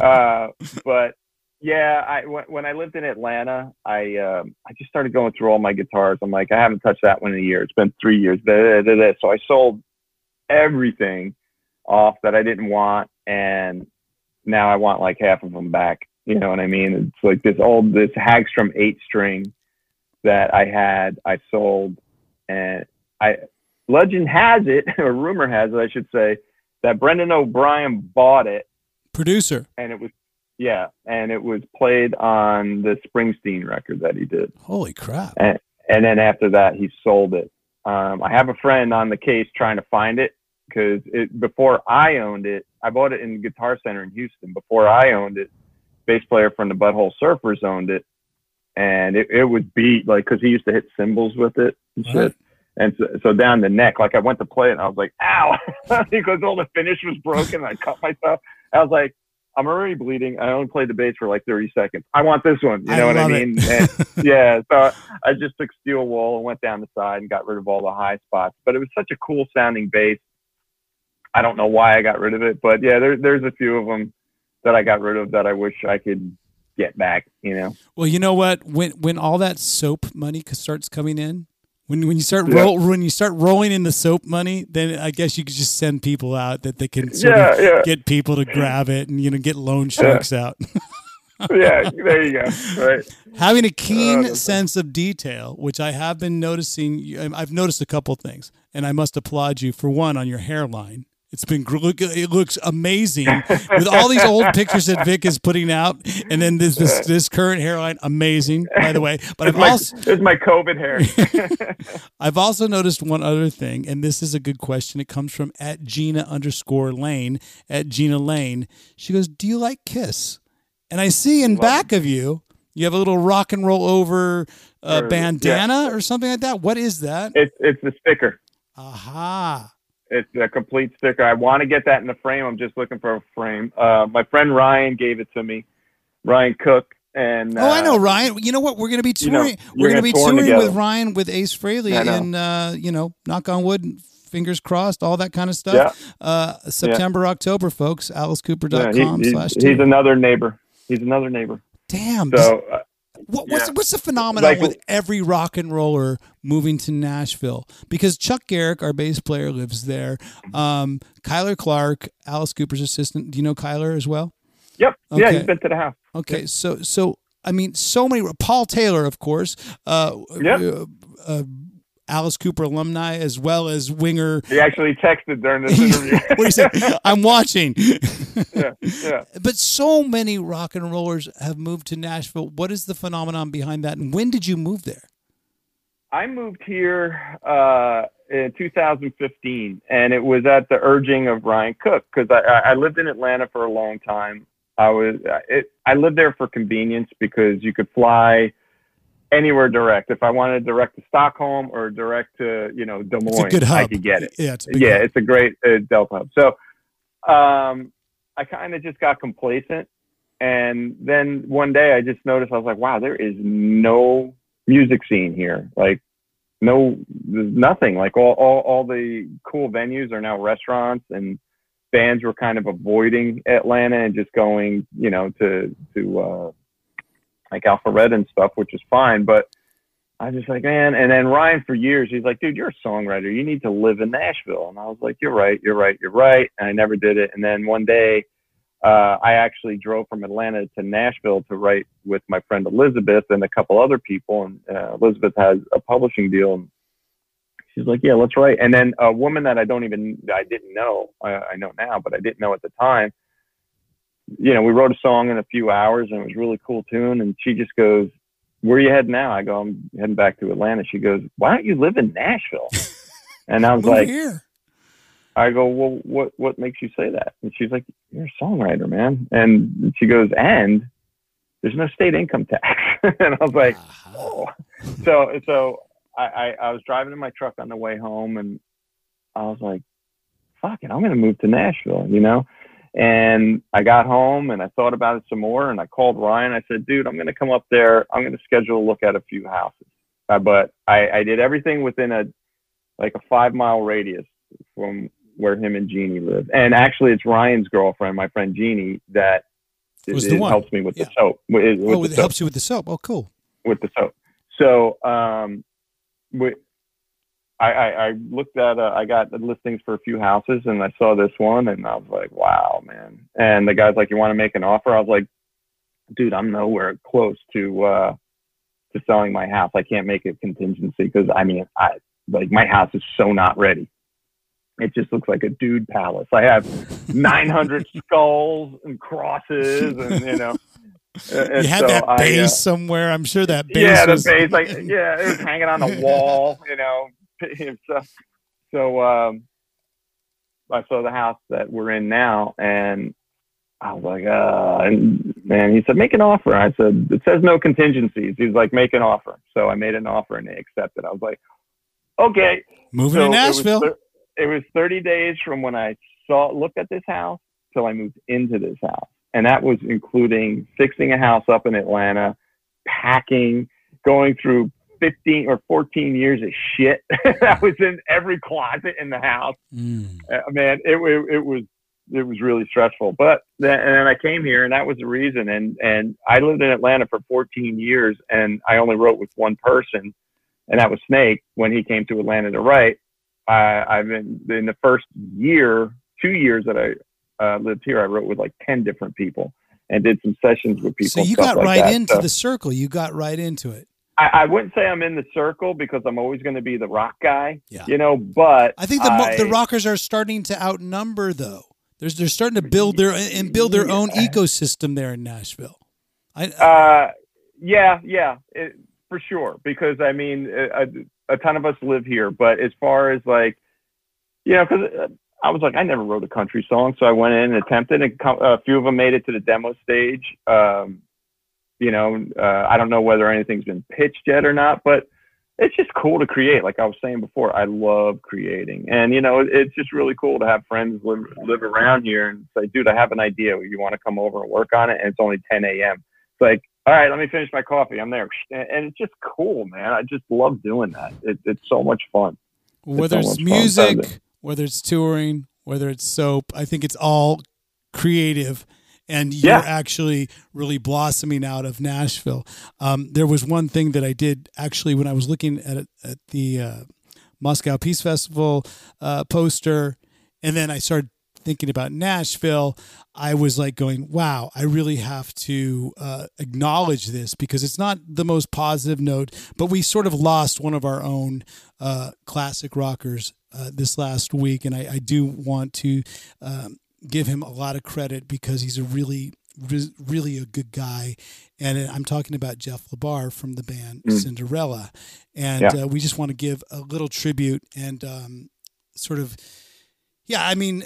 Uh, but yeah, I when, when I lived in Atlanta, I um, I just started going through all my guitars. I'm like, I haven't touched that one in a year. It's been 3 years. So I sold everything off that I didn't want and now I want like half of them back. You know what I mean? It's like this old this Hagstrom eight string that I had, I sold, and I legend has it, [LAUGHS] or rumor has it, I should say, that Brendan O'Brien bought it, Producer, and it was yeah, and it was played on the Springsteen record that he did, holy crap! and then after that he sold it. Um, I have a friend on the case trying to find it because it before I owned it, I bought it in Guitar Center in Houston. Before I owned it, bass player from the Butthole Surfers owned it, and it, it was beat like because he used to hit cymbals with it and shit. Right. And so, so down the neck, like I went to play it, and I was like, "Ow!" [LAUGHS] because all the finish was broken. I cut myself. I was like, "I'm already bleeding. I only played the bass for like 30 seconds. I want this one." You I know what I mean? And, [LAUGHS] yeah. So I just took steel wool and went down the side and got rid of all the high spots. But it was such a cool sounding bass. I don't know why I got rid of it, but yeah, there, there's a few of them that I got rid of that I wish I could get back. You know? Well, you know what? When when all that soap money starts coming in, when when you start Yeah. roll when you start rolling in the soap money, then I guess you could just send people out that they can sort Yeah, of yeah. get people to grab it and you know get loan sharks out. [LAUGHS] yeah. There you go. Right. Having a keen Uh, sense of detail, which I have been noticing, I've noticed a couple things, and I must applaud you for one on your hairline. It's been it looks amazing with all these old pictures that Vic is putting out, and then this this, this current hairline, amazing by the way. But I've my, also it's my COVID hair. [LAUGHS] [LAUGHS] I've also noticed one other thing, and this is a good question. It comes from at Gina underscore Lane at Gina Lane. She goes, "Do you like Kiss?" And I see in back of you, you have a little rock and roll over uh, bandana or something like that. What is that? it's it's the sticker. Aha! It's a complete sticker. I want to get that in the frame. I'm just looking for a frame. Uh, my friend Ryan gave it to me. Ryan Cook and oh, I uh, know Ryan. You know what? We're going to be touring. you're We're going to be touring together. with Ryan with Ace Frehley, and uh, you know, knock on wood, fingers crossed, all that kind of stuff. Yeah. Uh, September, October, folks. Yeah, AliceCooper.com he- slash he's, he's another neighbor. He's another neighbor. Damn. So uh, What, what's Yeah. what's the phenomenon Like- with every rock and roller moving to Nashville? Because Chuck Garric, our bass player, lives there. Um, Kyler Clark, Alice Cooper's assistant. Do you know Kyler as well? Yep. Yeah, he's been to the house. Okay, so so I mean, so many. Paul Taylor, of course. Uh, Yep. uh, uh, Alice Cooper alumni, as well as winger. He actually texted during this [LAUGHS] interview. what do you say? [LAUGHS] I'm watching. yeah, [LAUGHS] yeah. But so many rock and rollers have moved to Nashville. What is the phenomenon behind that? And when did you move there? I moved here uh, in 2015, and it was at the urging of Ryan Cook because I, I lived in Atlanta for a long time. I was it, I lived there for convenience because you could fly anywhere direct. If I wanted to direct to Stockholm or direct to you know Des Moines, good hub. I could get it. Yeah, it's a yeah, hub. it's a great uh, Delta hub. So um, I kind of just got complacent. And then one day I just noticed, I was like, wow, there is no music scene here. Like, no, there's nothing. Like, all, all, all the cool venues are now restaurants, and bands were kind of avoiding Atlanta and just going, you know, to, to, uh, like Alpharetta and stuff, which is fine. But I was just like, man. And then Ryan, for years, he's like, dude, you're a songwriter. You need to live in Nashville. And I was like, you're right, you're right, you're right. And I never did it. And then one day, uh, I actually drove from Atlanta to Nashville to write with my friend Elizabeth and a couple other people. And uh, Elizabeth has a publishing deal. And she's like, yeah, let's write. And then a woman that I don't even, I didn't know, I, I know now, but I didn't know at the time. You know, we wrote a song in a few hours and it was really cool tune. And she just goes, where are you heading now? I go, I'm heading back to Atlanta. She goes, why don't you live in Nashville? [LAUGHS] And I was like, here. I go, well, what what makes you say that? And she's like, you're a songwriter, man. And she goes, and there's no state income tax. [LAUGHS] and I was like, oh. So so I, I I was driving in my truck on the way home, and I was like, fuck it, I'm gonna move to Nashville, you know. And I got home and I thought about it some more, and I called Ryan. I said, dude, I'm gonna come up there. I'm gonna schedule a look at a few houses. Uh, but I, I did everything within a like a five mile radius from where him and Jeannie live. And actually, it's Ryan's girlfriend, my friend Jeannie, that Was it- the one. helps me with Yeah. the soap. With, oh, it soap, helps you with the soap. Oh, cool. with the soap. So, um, we, I, I, I looked at, uh, I got the listings for a few houses, and I saw this one, and I was like, wow, man. And the guy's like, you want to make an offer? I was like, dude, I'm nowhere close to uh, to selling my house. I can't make a contingency because I mean, I like my house is so not ready. It just looks like a dude palace. I have [LAUGHS] 900 skulls and crosses, and you know. [LAUGHS] and you had so that I, uh, bass somewhere. I'm sure that bass yeah, the was. bass, like [LAUGHS] yeah, it was hanging on the wall, you know. [LAUGHS] So, so um, I saw the house that we're in now, and I was like, uh, and man, he said, make an offer. I said, it says no contingencies. He's like, make an offer. So I made an offer, and they accepted. I was like, okay. Moving So to it was Nashville. It was 30 days from when I saw looked at this house till I moved into this house, and that was including fixing a house up in Atlanta, packing, going through 15 or 14 years of shit [LAUGHS] that was in every closet in the house. Mm. Uh, man, it, it it was it was really stressful. But then and then I came here, and that was the reason. And and I lived in Atlanta for 14 years, and I only wrote with one person, and that was Snake when he came to Atlanta to write. I, I've been in the first year, two years that I uh, lived here, I wrote with like 10 different people and did some sessions with people. So you got like right that. into So the circle. You got right into it. I, I wouldn't say I'm in the circle because I'm always going to be the rock guy, Yeah. you know. But I think the mo- the rockers are starting to outnumber though. There's they're starting to build their and build their own ecosystem there in Nashville. I, Uh, yeah, yeah, it, for sure. Because I mean, a, a ton of us live here, but as far as like, you know, because I was like, I never wrote a country song, so I went in and attempted, and a few of them made it to the demo stage. Um, you know, uh, I don't know whether anything's been pitched yet or not, but it's just cool to create. Like I was saying before, I love creating, and you know, it's just really cool to have friends live live around here and say, dude, I have an idea. You want to come over and work on it? And it's only 10 a.m. It's like, all right, let me finish my coffee. I'm there, and, it's just cool, man. I just love doing that. It, it's so much fun. whether so it's fun, doesn't music, whether it's touring, whether it's soap, I think it's all creative and you're Yeah. actually really blossoming out of Nashville. Um, there was one thing that I did actually when I was looking at at the uh, Moscow Peace Festival uh, poster, and then I started thinking about Nashville. I was like going, "Wow, I really have to uh, acknowledge this because it's not the most positive note." But we sort of lost one of our own uh, classic rockers uh, this last week, and I, I do want to um, give him a lot of credit because he's a really, really a good guy. And I'm talking about Jeff LaBar from the band Cinderella, and Yeah. uh, we just want to give a little tribute and um, sort of, yeah, I mean.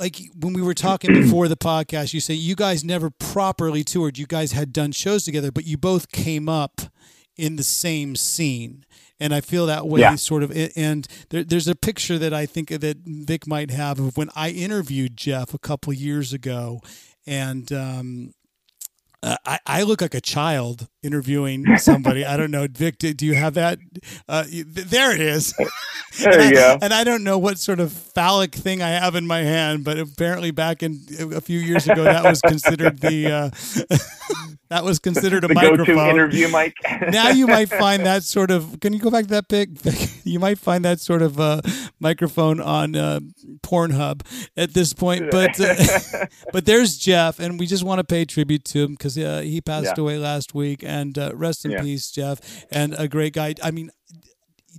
Like when we were talking [CLEARS THROAT] before the podcast, you say you guys never properly toured. You guys had done shows together, but you both came up in the same scene and i feel that way Yeah. sort of and there, there's a picture that i think that vic might have of when i interviewed jeff a couple years ago and um uh, I, I look like a child interviewing somebody. I don't know, Vic. Do, do you have that? Uh, you- there it is. There [LAUGHS] and you I, go. And I don't know what sort of phallic thing I have in my hand, but apparently back in a few years ago, that was considered the uh, [LAUGHS] that was considered a the microphone go-to interview mic. [LAUGHS] now you might find that sort of. Can you go back to that pic? You might find that sort of uh, microphone on uh, Pornhub at this point. But uh, but there's Jeff, and we just want to pay tribute to him because uh, he passed Yeah. away last week. And uh, rest in Yeah. peace, Jeff, and a great guy. I mean,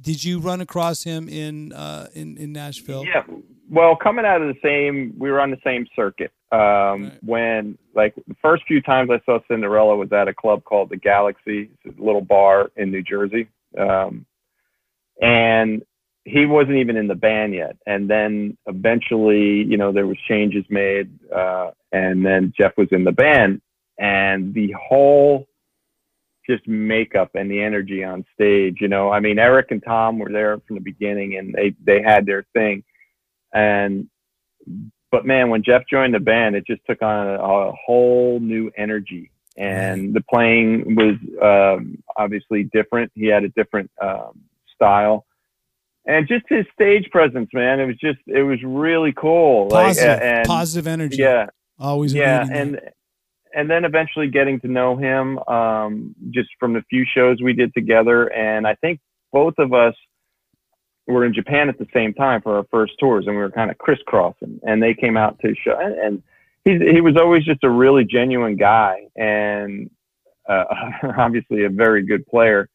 did you run across him in uh, in in Nashville? Yeah. Well, coming out of the same, we were on the same circuit. Um, Right. When, like, the first few times I saw Cinderella was at a club called the Galaxy, it's a little bar in New Jersey. Um, and he wasn't even in the band yet. And then eventually, you know, there was changes made. Uh, and then Jeff was in the band. And the whole just makeup and the energy on stage. You know, I mean, Eric and Tom were there from the beginning, and they they had their thing. And but man, when Jeff joined the band, it just took on a, a whole new energy, and the playing was um, obviously different. He had a different um, style. And just his stage presence, man, it was just, it was really cool. Positive, like, and, positive energy. yeah, always. yeah And, that. And then eventually getting to know him um, just from the few shows we did together. And i think both of us were in japan at the same time for our first tours and we were kind of crisscrossing and they came out to show and, and he was always just a really genuine guy and uh, [LAUGHS] obviously a very good player.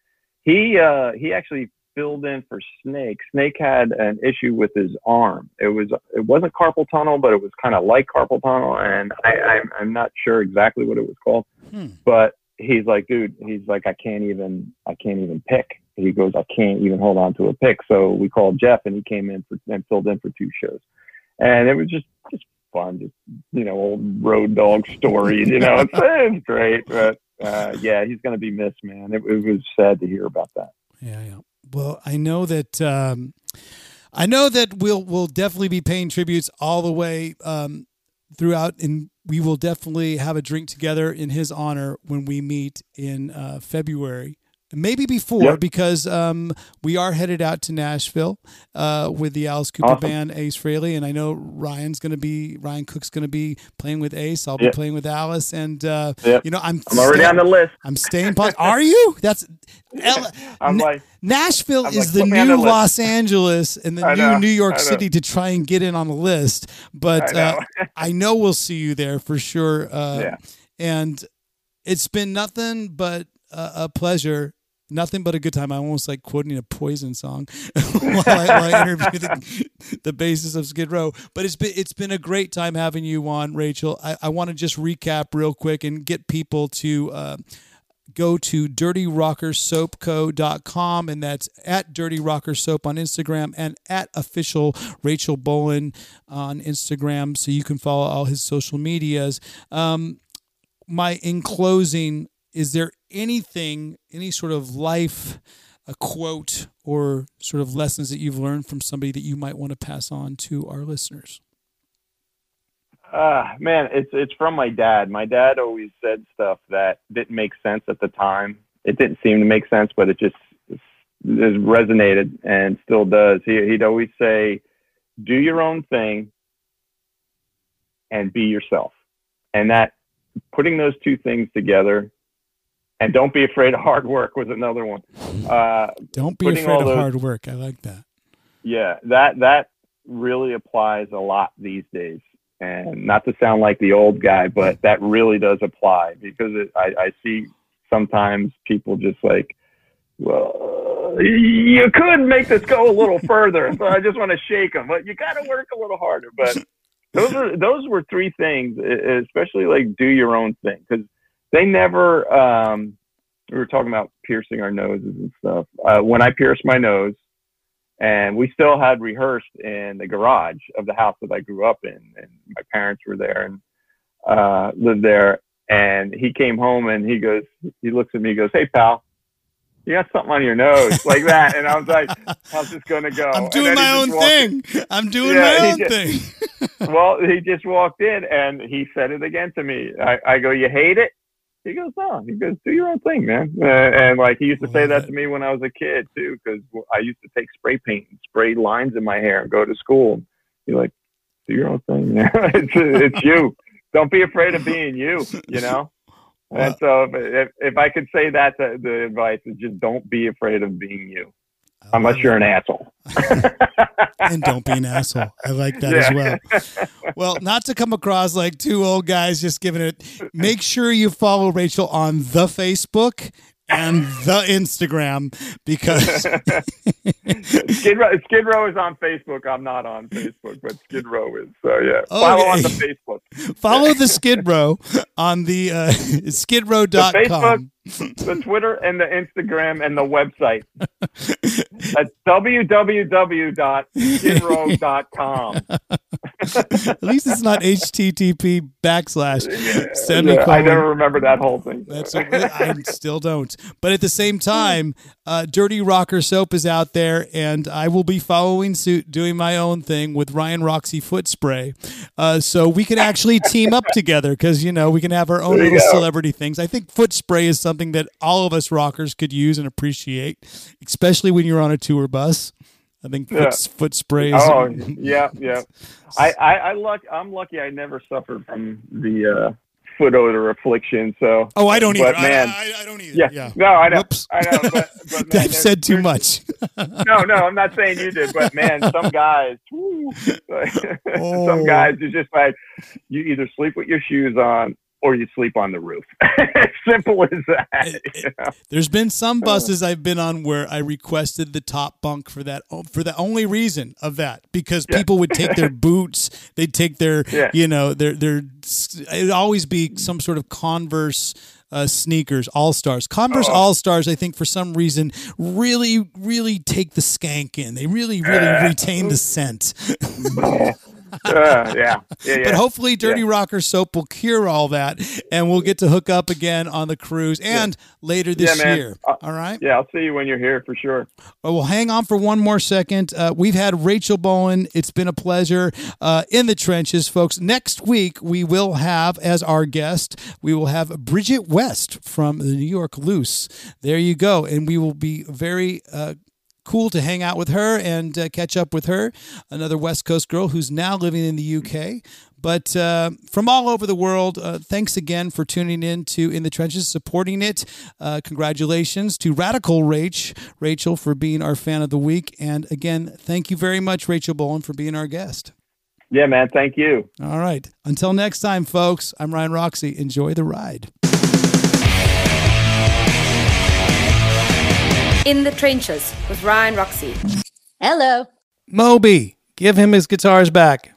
He uh, he actually filled in for Snake. Snake had an issue with his arm. It was it wasn't carpal tunnel, but it was kind of like carpal tunnel, and I, I'm I'm not sure exactly what it was called. Hmm. But he's like, dude, he's like, I can't even I can't even pick. He goes, I can't even hold on to a pick. So we called Jeff, and he came in for, and filled in for two shows, and it was just just fun, just you know, old road dog [LAUGHS] stories. You know, it's, it's great, but. Uh, yeah, he's going to be missed, man. It, it was sad to hear about that. Yeah, yeah. Well, I know that um, I know that we'll we'll definitely be paying tributes all the way um, throughout, and we will definitely have a drink together in his honor when we meet in uh, February. Maybe before, Yep. because um, we are headed out to Nashville uh, with the Alice Cooper Awesome. band, Ace Frehley, and I know Ryan's going to be Ryan Cook's going to be playing with Ace. I'll be playing with Alice, and uh, Yep. you know I'm I'm already sta- on the list. I'm staying [LAUGHS] positive. Are you? That's L- [LAUGHS] I'm like, Nashville I'm is like, the put me on new the. Los Angeles and the I new know, New York City to try and get in on the list. But I know. uh, I know we'll see you there for sure. Uh, Yeah. And it's been nothing but a pleasure. Nothing but a good time. I almost like quoting a Poison song [LAUGHS] while, I, while I interview the, the basis of Skid Row. But it's been it's been a great time having you on, Rachel. I, I want to just recap real quick and get people to uh, go to dirtyrockersoapco.com and that's at dirty rocker soap on instagram and at official rachel bolan on instagram so you can follow all his social medias um, my in closing is there anything any sort of life a quote or sort of lessons that you've learned from somebody that you might want to pass on to our listeners uh, man, it's it's from my dad. My dad always said stuff that didn't make sense at the time. It didn't seem to make sense, but it just resonated and still does. He, he'd always say, "Do your own thing and be yourself." and that putting those two things together and don't be afraid of hard work was another one. Uh, Don't be afraid of those- hard work. I like that. yeah that that really applies a lot these days. And not to sound like the old guy but that really does apply because it, I, I see sometimes people just like well you could make this go a little [LAUGHS] further so i just want to shake them but you got to work a little harder. But [LAUGHS] those are those were three things especially like do your own thing. Because they never um we were talking about piercing our noses and stuff uh, when i pierced my nose and we still had rehearsed in the garage of the house that I grew up in, and my parents were there and uh, lived there. And he came home and he goes, he looks at me, he goes, "Hey, pal, you got something on your nose like that?" And I was like, "I was just gonna go." I'm doing my own walked in- thing. I'm doing Yeah, my own just- thing. [LAUGHS] well, he just walked in and he said it again to me. I, I go, "You hate it?" He goes, "No." He goes, "Do your own thing, man." Uh, and like he used to say that to me when I was a kid too, because I used to take spray paint and spray lines in my hair and go to school. You're like, "Do your own thing, man. [LAUGHS] it's it's you. Don't be afraid of being you." You know. And so, if, if if I could say that, to, the advice is just don't be afraid of being you, unless you're an asshole. [LAUGHS] and don't be an asshole. I like that as well. Well, not to come across like two old guys just giving it. Make sure you follow Rachel on the Facebook and the Instagram because [LAUGHS] Skid Row, Skid Row is on Facebook. I'm not on Facebook, but Skid Row is. So yeah, follow on the Okay. Facebook, follow the Skid Row on the uh, [LAUGHS] skidrow.com. the Twitter, and the Instagram, and the website. That's www.skidrow.com. [LAUGHS] At least it's not HTTP backslash Yeah, semicolon. I never remember that whole thing. That's I still don't. But at the same time, uh, Dirty Rocker Soap is out there, and I will be following suit, doing my own thing with Ryan Roxie Foot Spray. Uh, so we can actually team up together because you know we can have our own little go. celebrity things. I think foot spray is something that all of us rockers could use and appreciate, especially when you're on a tour bus. I think foot, Yeah. foot spray is. Oh [LAUGHS] yeah, yeah. I, I, I luck. I'm lucky. I never suffered from the uh, foot odor affliction. So Oh, I don't either. But, man, I, I, I don't either. yeah, Yeah. no, I know, Whoops. I know. But, [LAUGHS] but man, I've said too much. [LAUGHS] no, no, I'm not saying you did, but man, some guys, whoo, Oh. some guys are just like, you either sleep with your shoes on or you sleep on the roof. [LAUGHS] Simple as that. It- you know? There's been some buses I've been on where I requested the top bunk for that for the only reason of that because Yeah. people would take their [LAUGHS] boots, they'd take their Yeah. you know their their it'd always be some sort of Converse uh, sneakers, All Stars. Converse Oh. All Stars, I think for some reason really really take the skank in. They really really retain the scent. [LAUGHS] [LAUGHS] Uh, yeah, yeah, yeah. But hopefully, Dirty Rocker soap will cure all that, and we'll get to hook up again on the cruise and later this Yeah, year. Uh, all right. yeah, I'll see you when you're here for sure. Well, hang on for one more second. Uh, we've had Rachel Bolan. It's been a pleasure uh, in the trenches, folks. Next week, we will have as our guest, we will have Bridget West from the New York Loose. There you go. And we will be very. Cool to hang out with her and uh, catch up with her, another West Coast girl who's now living in the UK. But uh, from all over the world, uh, thanks again for tuning in to In the Trenches, supporting it. Uh, congratulations to Radical Rach, Rachel, for being our fan of the week. And again, thank you very much, Rachel Bolan, for being our guest. Yeah, man. Thank you. All right. Until next time, folks, I'm Ryan Roxie. Enjoy the ride. In the Trenches with Ryan Roxie. Hello. Moby, give him his guitars back.